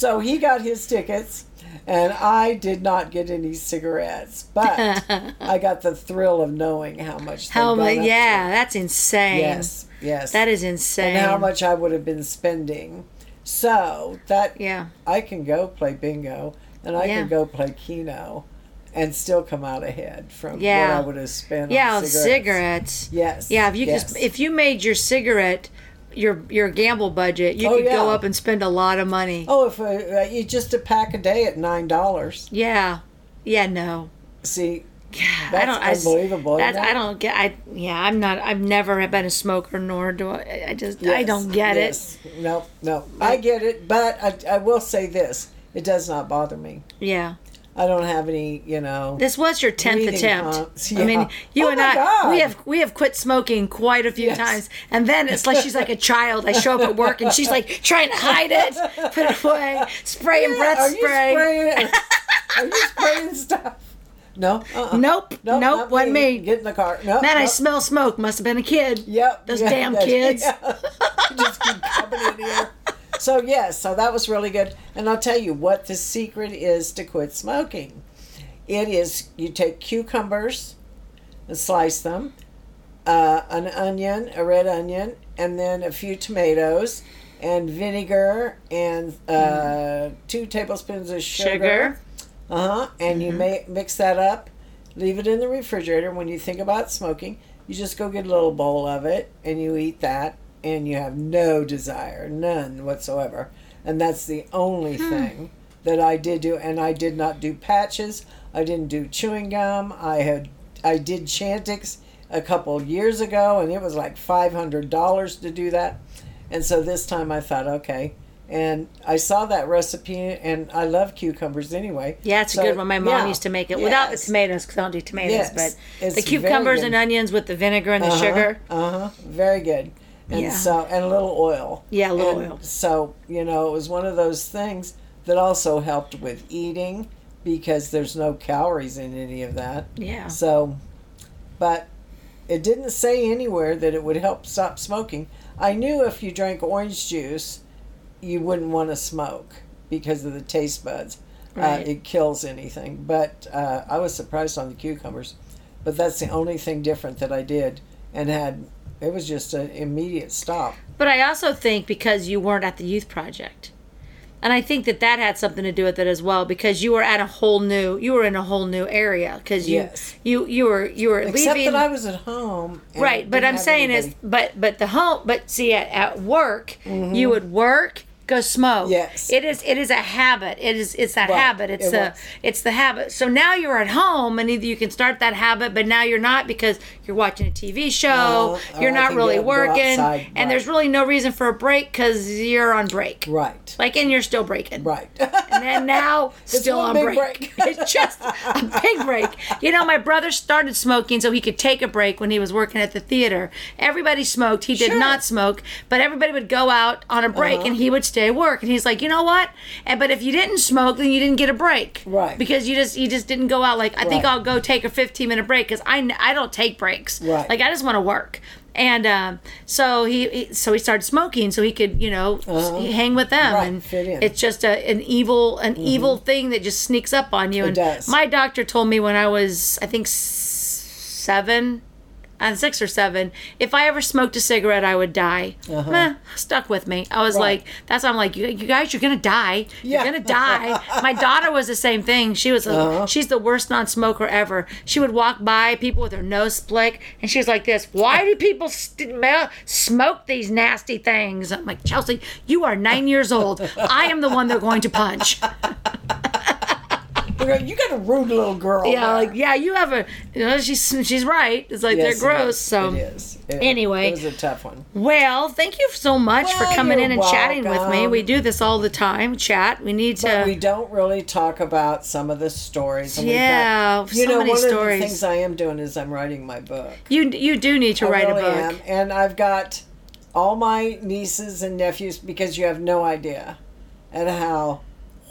So he got his tickets, and I did not get any cigarettes, but I got the thrill of knowing how much. How much? Yeah, to. that's insane. Yes, yes. That is insane. and how much I would have been spending. So that Yeah. I can go play bingo, and I Yeah. can go play Keno, and still come out ahead from Yeah. what I would have spent. Yeah, on cigarettes. cigarettes. Yes. Yeah, if you yes. just if you made your cigarette your your gamble budget, you Oh, could go up and spend a lot of money. oh, if uh, you just a pack a day at nine dollars. Yeah. Yeah, no. See, Yeah, I That's don't. Unbelievable, isn't That's, I don't get. I yeah. I'm not. I've never been a smoker, nor do I. I just. I don't get yes. No, no. I get it, but I, I will say this: it does not bother me. Yeah. I don't have any, you know. This was your tenth attempt. pumps, I mean, you Oh and I, God. we have we have quit smoking quite a few Yes. times, and then it's like she's like a child. I show up at work and she's like trying to hide it, put it away, spraying breath Are you spray. spraying? Are you spraying stuff? No. Uh-uh. Nope, nope, not wasn't me. Get in the car. No. Man, I smell smoke. Must have been a kid. Yep. Those yeah, damn kids. yeah. Just keep coming in here. So yes, so that was really good. And I'll tell you what the secret is to quit smoking. It is you take cucumbers and slice them, uh, an onion, a red onion, and then a few tomatoes, and vinegar, and uh, two tablespoons of sugar. Sugar. Uh huh. And you may mix that up, leave it in the refrigerator. When you think about smoking, you just go get a little bowl of it and you eat that, and you have no desire, none whatsoever. And that's the only thing that I did do. And I did not do patches. I didn't do chewing gum. I had I did Chantix a couple years ago, and it was like five hundred dollars to do that. And so this time I thought, okay. And I saw that recipe, and I love cucumbers anyway. Yeah, it's So, a good one. My mom yeah, used to make it without the tomatoes because I don't do tomatoes, Yes, but it's the cucumbers and onions with the vinegar and the sugar. Uh huh. Very good. And Yeah. so, and a little oil. Yeah, a little And oil. So, you know, it was one of those things that also helped with eating because there's no calories in any of that. Yeah. So, but it didn't say anywhere that it would help stop smoking. I knew if you drank orange juice, you wouldn't want to smoke because of the taste buds. Right. Uh, it kills anything. But uh, I was surprised on the cucumbers. But that's the only thing different that I did and had. It was just an immediate stop. But I also think because you weren't at the youth project. And I think that that had something to do with it as well because you were at a whole new you were in a whole new area because you Yes. you you were you were Except leaving that I was at home. right but i'm saying is but but the home but see at, at work mm-hmm. you would work go smoke. Yes. it is it is a habit it is it's that Right. habit it's It the it's the habit so now you're at home and either you can start that habit but now you're not because you're watching a tv show No, you're not really working outside, and there's really no reason for a break because you're on break Right. like and you're still breaking Right. and then now still on break. break. it's just a big break. You know, my brother started smoking so he could take a break when he was working at the theater. Everybody smoked. He did Sure. not smoke, but everybody would go out on a break Uh-huh. and he would stay at work. And he's like, you know what? And but if you didn't smoke, then you didn't get a break, Right. Because you just you just didn't go out. Like I think I'll go take a 15 minute break because I I don't take breaks. Right. Like I just want to work. And um, so he, he so he started smoking so he could you know s- hang with them Uh-huh. Right, and fit in. it's just a, an evil an evil thing that just sneaks up on you and does. my doctor told me when i was i think seven uh, six or seven. If I ever smoked a cigarette, I would die. Meh, stuck with me. I was Uh-huh. Right. like, that's why I'm like, you, you guys, you're gonna die. Yeah. You're gonna die. My daughter was the same thing. She was, a, Uh-huh. she's the worst non-smoker ever. She would walk by people with her nose split, and she was like this. Why do people st- smoke these nasty things? I'm like, Chelsea, you are nine years old. I am the one they're going to punch. You you got a rude little girl. Yeah, there. like yeah, you have a, you know, she's she's right. It's like Yes, they're gross. So it Anyway. it was a tough one. well, thank you so much for coming in and chatting with me. We do this all the time. Chat. We need to. But we don't really talk about some of the stories. Yeah, got- you so know, many one stories. of the things I am doing is I'm writing my book. you you do need to write really a book. am, and I've got all my nieces and nephews because you have no idea at how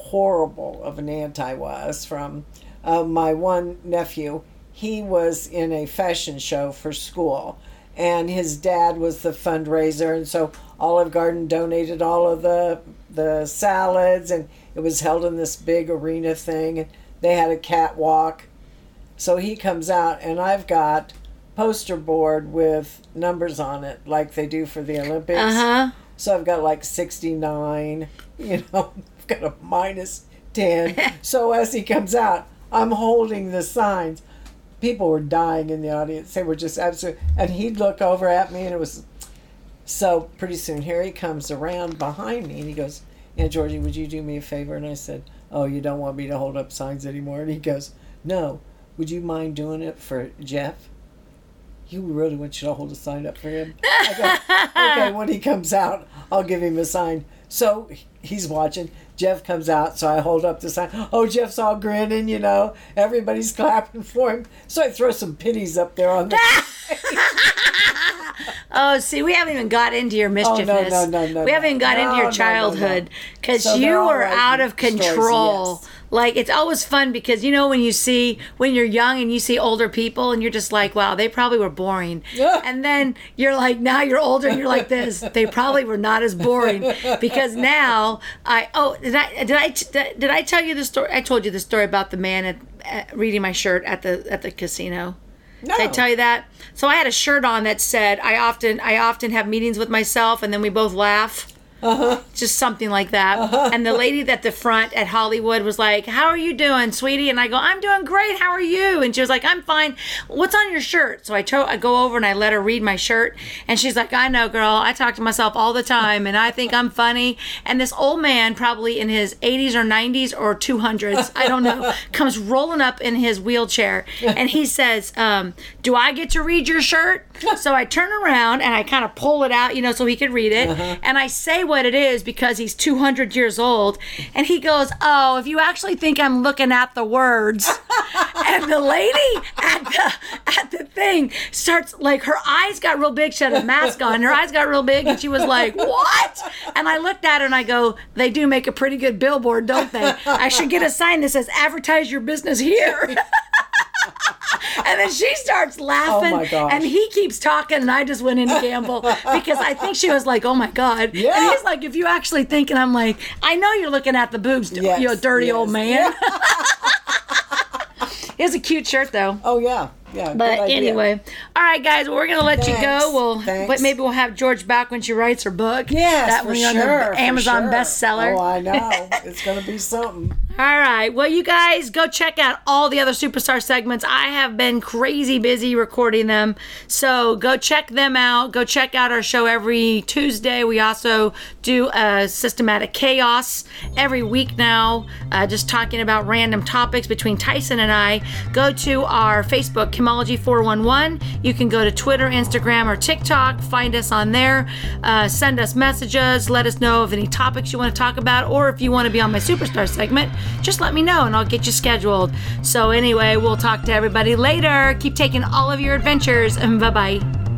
horrible of an aunt I was. From uh, my one nephew, he was in a fashion show for school, and his dad was the fundraiser, and so Olive Garden donated all of the the salads, and it was held in this big arena thing. And they had a catwalk, so he comes out, and I've got poster board with numbers on it, like they do for the Olympics. Uh huh. So I've got like 69, you know, got a minus 10. so as he comes out, I'm holding the signs. People were dying in the audience. They were just absolutely, and he'd look over at me and it was, so pretty soon here he comes around behind me and he goes, Aunt Georgie, would you do me a favor? And I said, Oh, you don't want me to hold up signs anymore? And he goes, No, would you mind doing it for Jeff? You really want you to hold a sign up for him? I go, okay, when he comes out, I'll give him a sign. So he's watching. Jeff comes out, so I hold up the sign. Oh, Jeff's all grinning, you know. Everybody's clapping for him. So I throw some pennies up there on the. Oh, see, we haven't even got into your mischievousness. Oh, no, no, no, no. We haven't even got no, into no, your no, no. childhood because So you were out of stories, control. yes. Like it's always fun because you know when you see when you're young and you see older people and you're just like, wow, they probably were boring. Yeah. And then you're like, now you're older and you're like this. They probably were not as boring because now I oh did I did I did I tell you the story? I told you the story about the man at, at reading my shirt at the at the casino. No. Did I tell you that? So I had a shirt on that said, "I often, I often have meetings with myself, and then we both laugh." Uh-huh. Just something like that. And the lady at the front at Hollywood was like, "How are you doing, sweetie?" And I go, "I'm doing great. How are you?" And she was like, "I'm fine. What's on your shirt?" So I I go over and I let her read my shirt, and she's like, "I know, girl. I talk to myself all the time, and I think I'm funny." And this old man, probably in his 80s or 90s or 200s, I don't know, comes rolling up in his wheelchair, and he says, um, "Do I get to read your shirt?" So I turn around and I kind of pull it out, you know, so he could read it, and I say what it is because he's 200 years old, and he goes, "Oh, if you actually think I'm looking at the words," and the lady at the at the thing starts like her eyes got real big. She had a mask on, her eyes got real big, and she was like, "What?" And I looked at her and I go, "They do make a pretty good billboard, don't they? I should get a sign that says advertise your business here." And then she starts laughing, Oh my gosh. and he keeps talking, and I just went in to gamble because I think she was like, "Oh my god!" Yeah. And he's like, "If you actually think," and I'm like, "I know you're looking at the boobs, Yes, you dirty old yes. man." it was a cute shirt though. Oh, yeah. Yeah. But anyway, all right, guys, well, we're gonna let you go. Thanks, We'll, thanks. but maybe we'll have George back when she writes her book. Yes, that for be on sure. the Amazon sure. bestseller. Oh, I know. it's going to be something. All right. Well, you guys go check out all the other superstar segments. I have been crazy busy recording them. So go check them out. Go check out our show every Tuesday. We also do a systematic chaos every week now, uh, just talking about random topics between Tyson and I. Go to our Facebook, Chemology411. You can go to Twitter, Instagram, or TikTok. Find us on there. Uh, send us messages. Let us know of any topics you want to talk about, or if you want to be on my superstar segment, just let me know and I'll get you scheduled. So, anyway, we'll talk to everybody later. Keep taking all of your adventures, and bye bye.